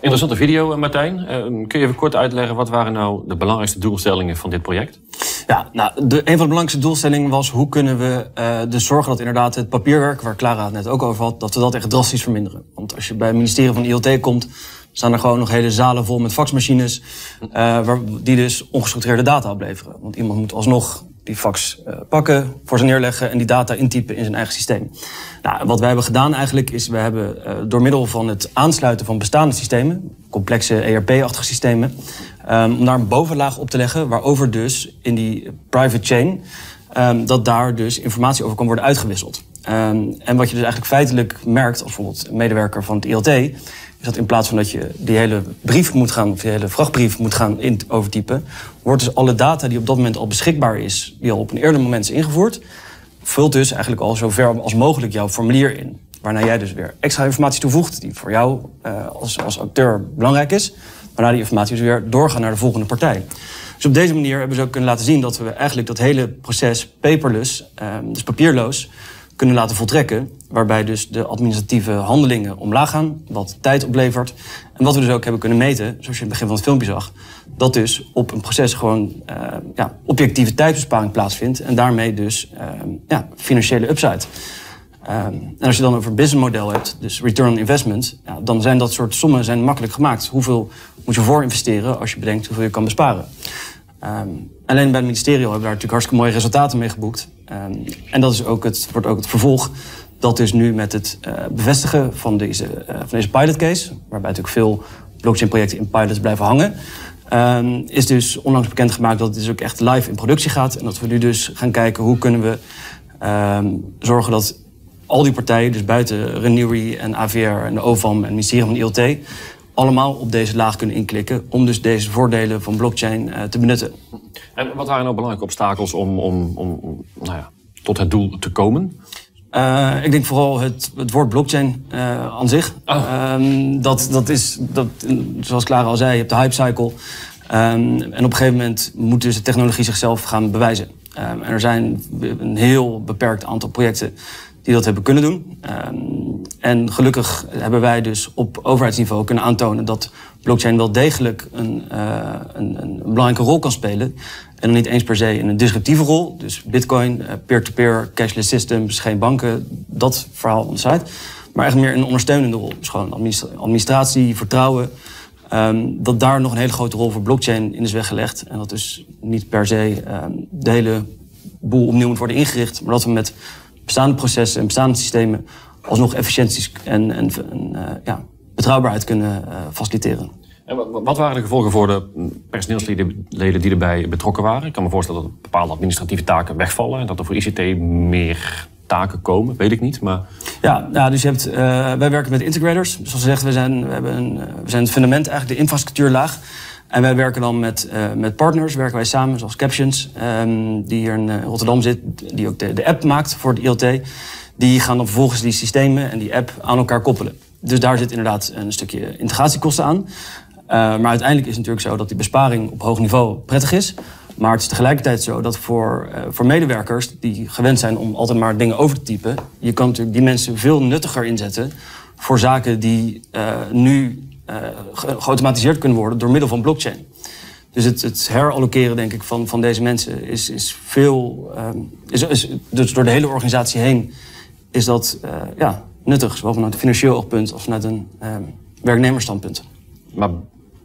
Interessante video, eh, Martijn. Uh, kun je even kort uitleggen wat waren nou de belangrijkste doelstellingen van dit project? Ja, nou, de, een van de belangrijkste doelstellingen was hoe kunnen we uh, dus zorgen dat inderdaad het papierwerk, waar Clara het net ook over had, dat we dat echt drastisch verminderen. Want als je bij het ministerie van ILT komt, staan er gewoon nog hele zalen vol met faxmachines, uh, waar, die dus ongestructureerde data opleveren. Want iemand moet alsnog die fax uh, pakken, voor ze neerleggen en die data intypen in zijn eigen systeem. Nou, wat wij hebben gedaan eigenlijk is, we hebben uh, door middel van het aansluiten van bestaande systemen, complexe ERP-achtige systemen, um, om daar een bovenlaag op te leggen, waarover dus in die private chain, um, dat daar dus informatie over kan worden uitgewisseld. Um, en wat je dus eigenlijk feitelijk merkt, als bijvoorbeeld medewerker van het ILT, dat in plaats van dat je die hele brief moet gaan, of die hele vrachtbrief moet gaan in overtypen, wordt dus alle data die op dat moment al beschikbaar is, die al op een eerder moment is ingevoerd, vult dus eigenlijk al zo ver als mogelijk jouw formulier in. Waarna jij dus weer extra informatie toevoegt die voor jou uh, als, als acteur belangrijk is. Waarna die informatie dus weer doorgaat naar de volgende partij. Dus op deze manier hebben ze ook kunnen laten zien dat we eigenlijk dat hele proces paperless, um, dus papierloos, kunnen laten voltrekken. Waarbij dus de administratieve handelingen omlaag gaan, wat tijd oplevert. En wat we dus ook hebben kunnen meten, zoals je in het begin van het filmpje zag, dat dus op een proces gewoon uh, ja, objectieve tijdsbesparing plaatsvindt. En daarmee dus uh, ja, financiële upside. Um, en als je dan over businessmodel hebt, dus return on investment, dan zijn dat soort sommen zijn makkelijk gemaakt. Hoeveel moet je voor investeren als je bedenkt hoeveel je kan besparen? Um, alleen bij het ministerie hebben we daar natuurlijk hartstikke mooie resultaten mee geboekt. Um, en dat is ook het, wordt ook het vervolg. Dat is nu met het uh, bevestigen van deze, uh, van deze pilot case, waarbij natuurlijk veel blockchain projecten in pilots blijven hangen. Um, is dus onlangs bekendgemaakt dat het dus ook echt live in productie gaat. En dat we nu dus gaan kijken hoe kunnen we zorgen dat al die partijen, dus buiten Renewy en AVR en de OVAM en het ministerie van ILT, allemaal op deze laag kunnen inklikken om dus deze voordelen van blockchain uh, te benutten. En wat waren nou belangrijke obstakels om, om, om nou ja, tot het doel te komen? Uh, ik denk vooral het, het woord blockchain uh, aan zich. Oh. Um, dat, dat is, dat, zoals Clara al zei, je hebt de hype cycle. Um, en op een gegeven moment moet dus de technologie zichzelf gaan bewijzen. Um, en er zijn een heel beperkt aantal projecten die dat hebben kunnen doen. Um, en gelukkig hebben wij dus op overheidsniveau kunnen aantonen dat blockchain wel degelijk een, uh, een, een, belangrijke rol kan spelen. En dan niet eens per se in een disruptieve rol. Dus bitcoin, uh, peer-to-peer, cashless systems, geen banken, dat verhaal onderzijds. Maar echt meer een ondersteunende rol. Dus gewoon administratie, vertrouwen. Um, dat daar nog een hele grote rol voor blockchain in is weggelegd. En dat dus niet per se um, de hele boel opnieuw moet worden ingericht. Maar dat we met bestaande processen en bestaande systemen alsnog efficiënties en, en, en uh, ja, betrouwbaarheid kunnen uh, faciliteren. En wat waren de gevolgen voor de personeelsleden die erbij betrokken waren? Ik kan me voorstellen dat bepaalde administratieve taken wegvallen en dat er voor ICT meer taken komen, weet ik niet. Maar... Ja, ja dus je hebt, uh, wij werken met integrators. Zoals gezegd, we zijn, we hebben een, we zijn het fundament, eigenlijk de infrastructuurlaag. En wij werken dan met, uh, met partners, werken wij samen, zoals Captions, um, die hier in Rotterdam zit, die ook de, de app maakt voor het ILT. Die gaan dan vervolgens die systemen en die app aan elkaar koppelen. Dus daar zit inderdaad een stukje integratiekosten aan. Uh, maar uiteindelijk is het natuurlijk zo dat die besparing op hoog niveau prettig is. Maar het is tegelijkertijd zo dat voor, voor medewerkers die gewend zijn om altijd maar dingen over te typen, je kan natuurlijk die mensen veel nuttiger inzetten voor zaken die nu geautomatiseerd kunnen worden door middel van blockchain. Dus het, het herallokeren, denk ik, van, van deze mensen is, is veel. Um, is, is, dus door de hele organisatie heen is dat uh, ja, nuttig, zowel vanuit een financieel oogpunt als vanuit een um, werknemersstandpunt. Maar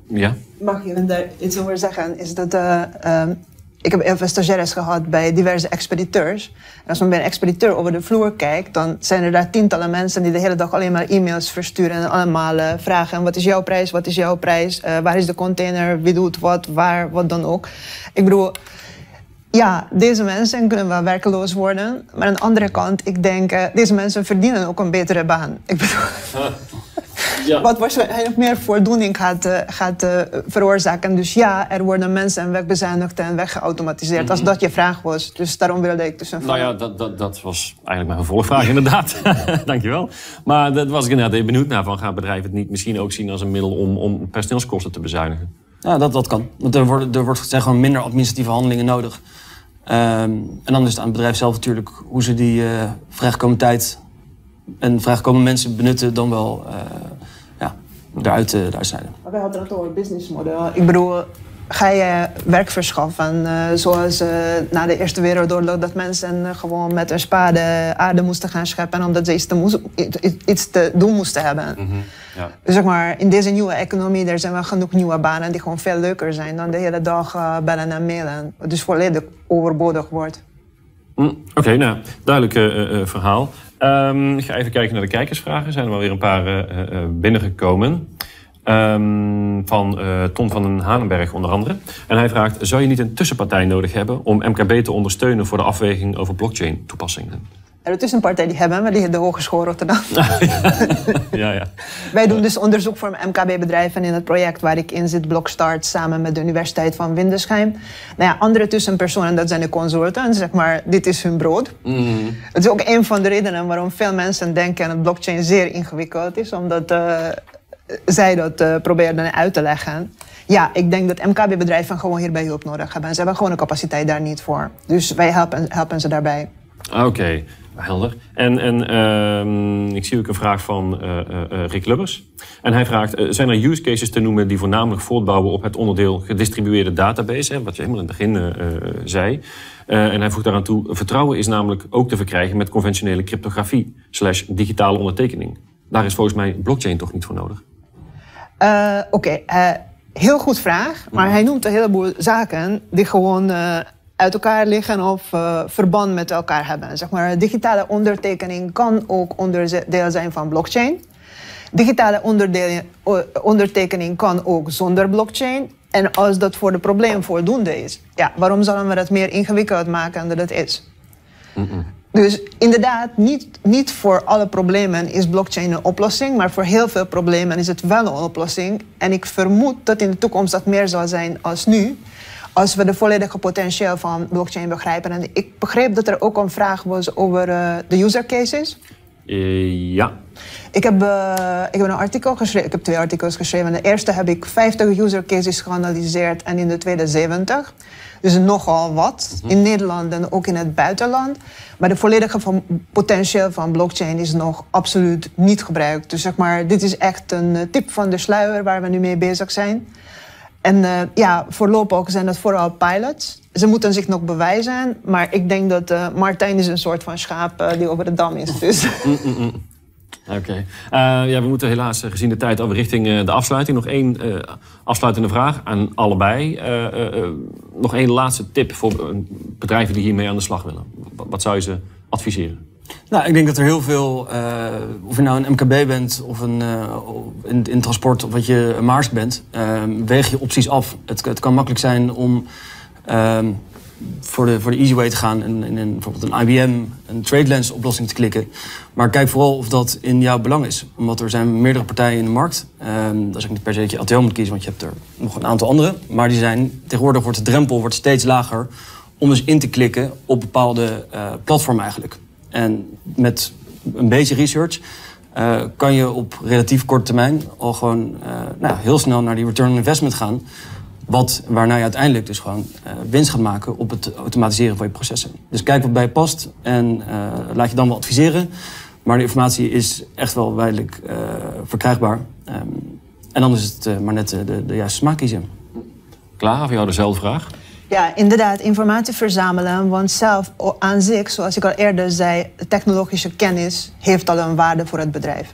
ja? Mag je daar iets over zeggen? Is dat uh, um, ik heb even stagiaires gehad bij diverse expediteurs. En als men bij een expediteur over de vloer kijkt, dan zijn er daar tientallen mensen die de hele dag alleen maar e-mails versturen en allemaal uh, vragen: wat is jouw prijs? Wat is jouw prijs? Uh, waar is de container? Wie doet wat? Waar? Wat dan ook. Ik bedoel, ja, deze mensen kunnen wel werkeloos worden. Maar aan de andere kant, ik denk, uh, deze mensen verdienen ook een betere baan. Ik bedoel, ja. wat waarschijnlijk meer voldoening gaat, uh, gaat uh, veroorzaken. Dus ja, er worden mensen wegbezuinigd en weggeautomatiseerd. Mm -hmm. Als dat je vraag was. Dus daarom wilde ik tussen. Nou ja, dat, dat, dat was eigenlijk mijn vervolgvraag inderdaad. Dankjewel. Maar dat was ik inderdaad even benieuwd naar. Van, gaat bedrijven het niet misschien ook zien als een middel om, om personeelskosten te bezuinigen? Ja, dat, dat kan. Want er, wordt, er wordt, zijn gewoon minder administratieve handelingen nodig. Um, en dan is het aan het bedrijf zelf natuurlijk hoe ze die uh, vrijgekomen tijd en vrijgekomen mensen benutten, dan wel uh, ja, eruit, uh, eruit snijden. Maar wij hadden het over businessmodel. Ik bedoel, ga je werk verschaffen, zoals na de Eerste Wereldoorlog, dat mensen gewoon met een spade aarde moesten gaan scheppen omdat ze iets te, moest, iets te doen moesten hebben. Mm -hmm. Ja. Dus zeg maar, in deze nieuwe economie er zijn wel genoeg nieuwe banen die gewoon veel leuker zijn dan de hele dag uh, bellen en mailen. Dus volledig overbodig wordt. Mm, Oké, okay, nou, duidelijk uh, uh, verhaal. Um, ik ga even kijken naar de kijkersvragen. Er zijn er wel weer een paar binnengekomen. Um, van Ton van den Hanenberg onder andere. En hij vraagt, zou je niet een tussenpartij nodig hebben om MKB te ondersteunen voor de afweging over blockchain toepassingen? Er is een partij die hebben, maar die heet de Hogeschool Rotterdam. ja, ja. Wij doen dus onderzoek voor MKB-bedrijven in het project waar ik in zit, Blockstart, samen met de Universiteit van Windesheim. Nou ja, andere tussenpersonen, dat zijn de consultants, zeg maar, dit is hun brood. Mm. Het is ook een van de redenen waarom veel mensen denken dat blockchain zeer ingewikkeld is, omdat uh, zij dat uh, probeerden uit te leggen. Ja, ik denk dat MKB-bedrijven gewoon hierbij hulp nodig hebben. Ze hebben gewoon de capaciteit daar niet voor. Dus wij helpen, helpen ze daarbij. Oké. Okay. Helder. En, en uh, ik zie ook een vraag van uh, uh, Rick Lubbers. En hij vraagt, zijn er use cases te noemen die voornamelijk voortbouwen op het onderdeel gedistribueerde database, hè, wat je helemaal in het begin zei. en hij voegt daaraan toe, vertrouwen is namelijk ook te verkrijgen met conventionele cryptografie slash digitale ondertekening. Daar is volgens mij blockchain toch niet voor nodig? Oké, okay. heel goed vraag. Maar hij noemt een heleboel zaken die gewoon uit elkaar liggen of uh, verband met elkaar hebben. Zeg maar, digitale ondertekening kan ook onderdeel zijn van blockchain. Digitale ondertekening kan ook zonder blockchain. En als dat voor het probleem voldoende is, ja, waarom zouden we dat meer ingewikkeld maken dan dat is? Mm -mm. Dus inderdaad, niet, niet voor alle problemen is blockchain een oplossing, maar voor heel veel problemen is het wel een oplossing. En ik vermoed dat in de toekomst dat meer zal zijn als nu als we de volledige potentieel van blockchain begrijpen. En ik begreep dat er ook een vraag was over uh, de user cases. Uh, ja. Ik heb, uh, ik heb een artikel geschreven. Ik heb twee artikels geschreven. De eerste heb ik 50 user cases geanalyseerd en in de tweede 70. Dus nogal wat -hmm. in Nederland en ook in het buitenland. Maar de volledige van potentieel van blockchain is nog absoluut niet gebruikt. Dus zeg maar, dit is echt een tip van de sluier waar we nu mee bezig zijn. En uh, ja, voorlopig zijn dat vooral pilots. Ze moeten zich nog bewijzen, maar ik denk dat uh, Martijn is een soort van schaap uh, die over de dam is. Dus. Mm, mm, mm. Oké. Ja, we moeten helaas gezien de tijd alweer richting de afsluiting. Nog één afsluitende vraag aan allebei. nog één laatste tip voor bedrijven die hiermee aan de slag willen. Wat zou je ze adviseren? Nou, ik denk dat er heel veel, uh, of je nou een MKB bent of een, uh, in, in transport of wat je een Maars bent, uh, weeg je opties af. Het, het kan makkelijk zijn om ehm, voor, de, voor de easy way te gaan en in, bijvoorbeeld een IBM, een TradeLens oplossing te klikken. Maar kijk vooral of dat in jouw belang is. Omdat er zijn meerdere partijen in de markt. Um, dat is ook niet per se je ATL moet kiezen, want je hebt er nog een aantal andere. Maar die zijn, tegenwoordig wordt de drempel wordt steeds lager om dus in te klikken op bepaalde platformen eigenlijk. En met een beetje research uh, kan je op relatief korte termijn al gewoon uh, nou, heel snel naar die return on investment gaan. Wat, waarna je uiteindelijk dus gewoon uh, winst gaat maken op het automatiseren van je processen. Dus kijk wat bij je past en laat je dan wel adviseren. Maar de informatie is echt wel wijdelijk verkrijgbaar. Um, en dan is het maar net de, de juiste smaak kiezen. Klaar, voor jou dezelfde vraag? Ja, inderdaad, informatie verzamelen. Want zelf aan zich, zoals ik al eerder zei, technologische kennis heeft al een waarde voor het bedrijf.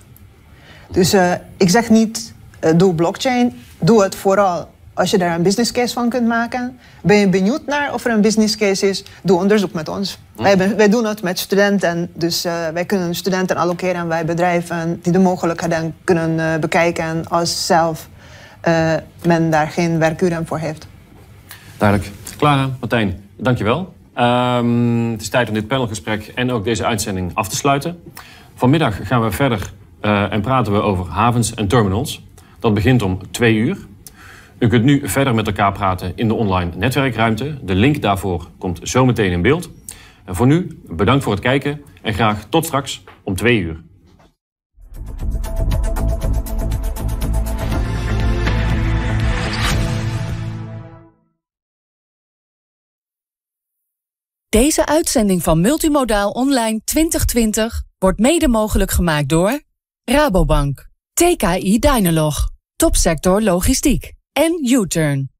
Dus uh, ik zeg niet, uh, doe blockchain, doe het vooral als je daar een business case van kunt maken. Ben je benieuwd naar of er een business case is, doe onderzoek met ons. Hm. Wij, wij, doen het met studenten, dus uh, wij kunnen studenten allokeren aan wij bedrijven die de mogelijkheden kunnen bekijken als zelf men daar geen werkuren voor heeft. Duidelijk. Clara, Martijn, dankjewel. Um, het is tijd om dit panelgesprek en ook deze uitzending af te sluiten. Vanmiddag gaan we verder uh, en praten we over havens en terminals. Dat begint om twee uur. U kunt nu verder met elkaar praten in de online netwerkruimte. De link daarvoor komt zometeen in beeld. En voor nu, bedankt voor het kijken en graag tot straks om twee uur. Deze uitzending van Multimodaal Online 2020 wordt mede mogelijk gemaakt door Rabobank, TKI Dynalog, Topsector Logistiek en U-Turn.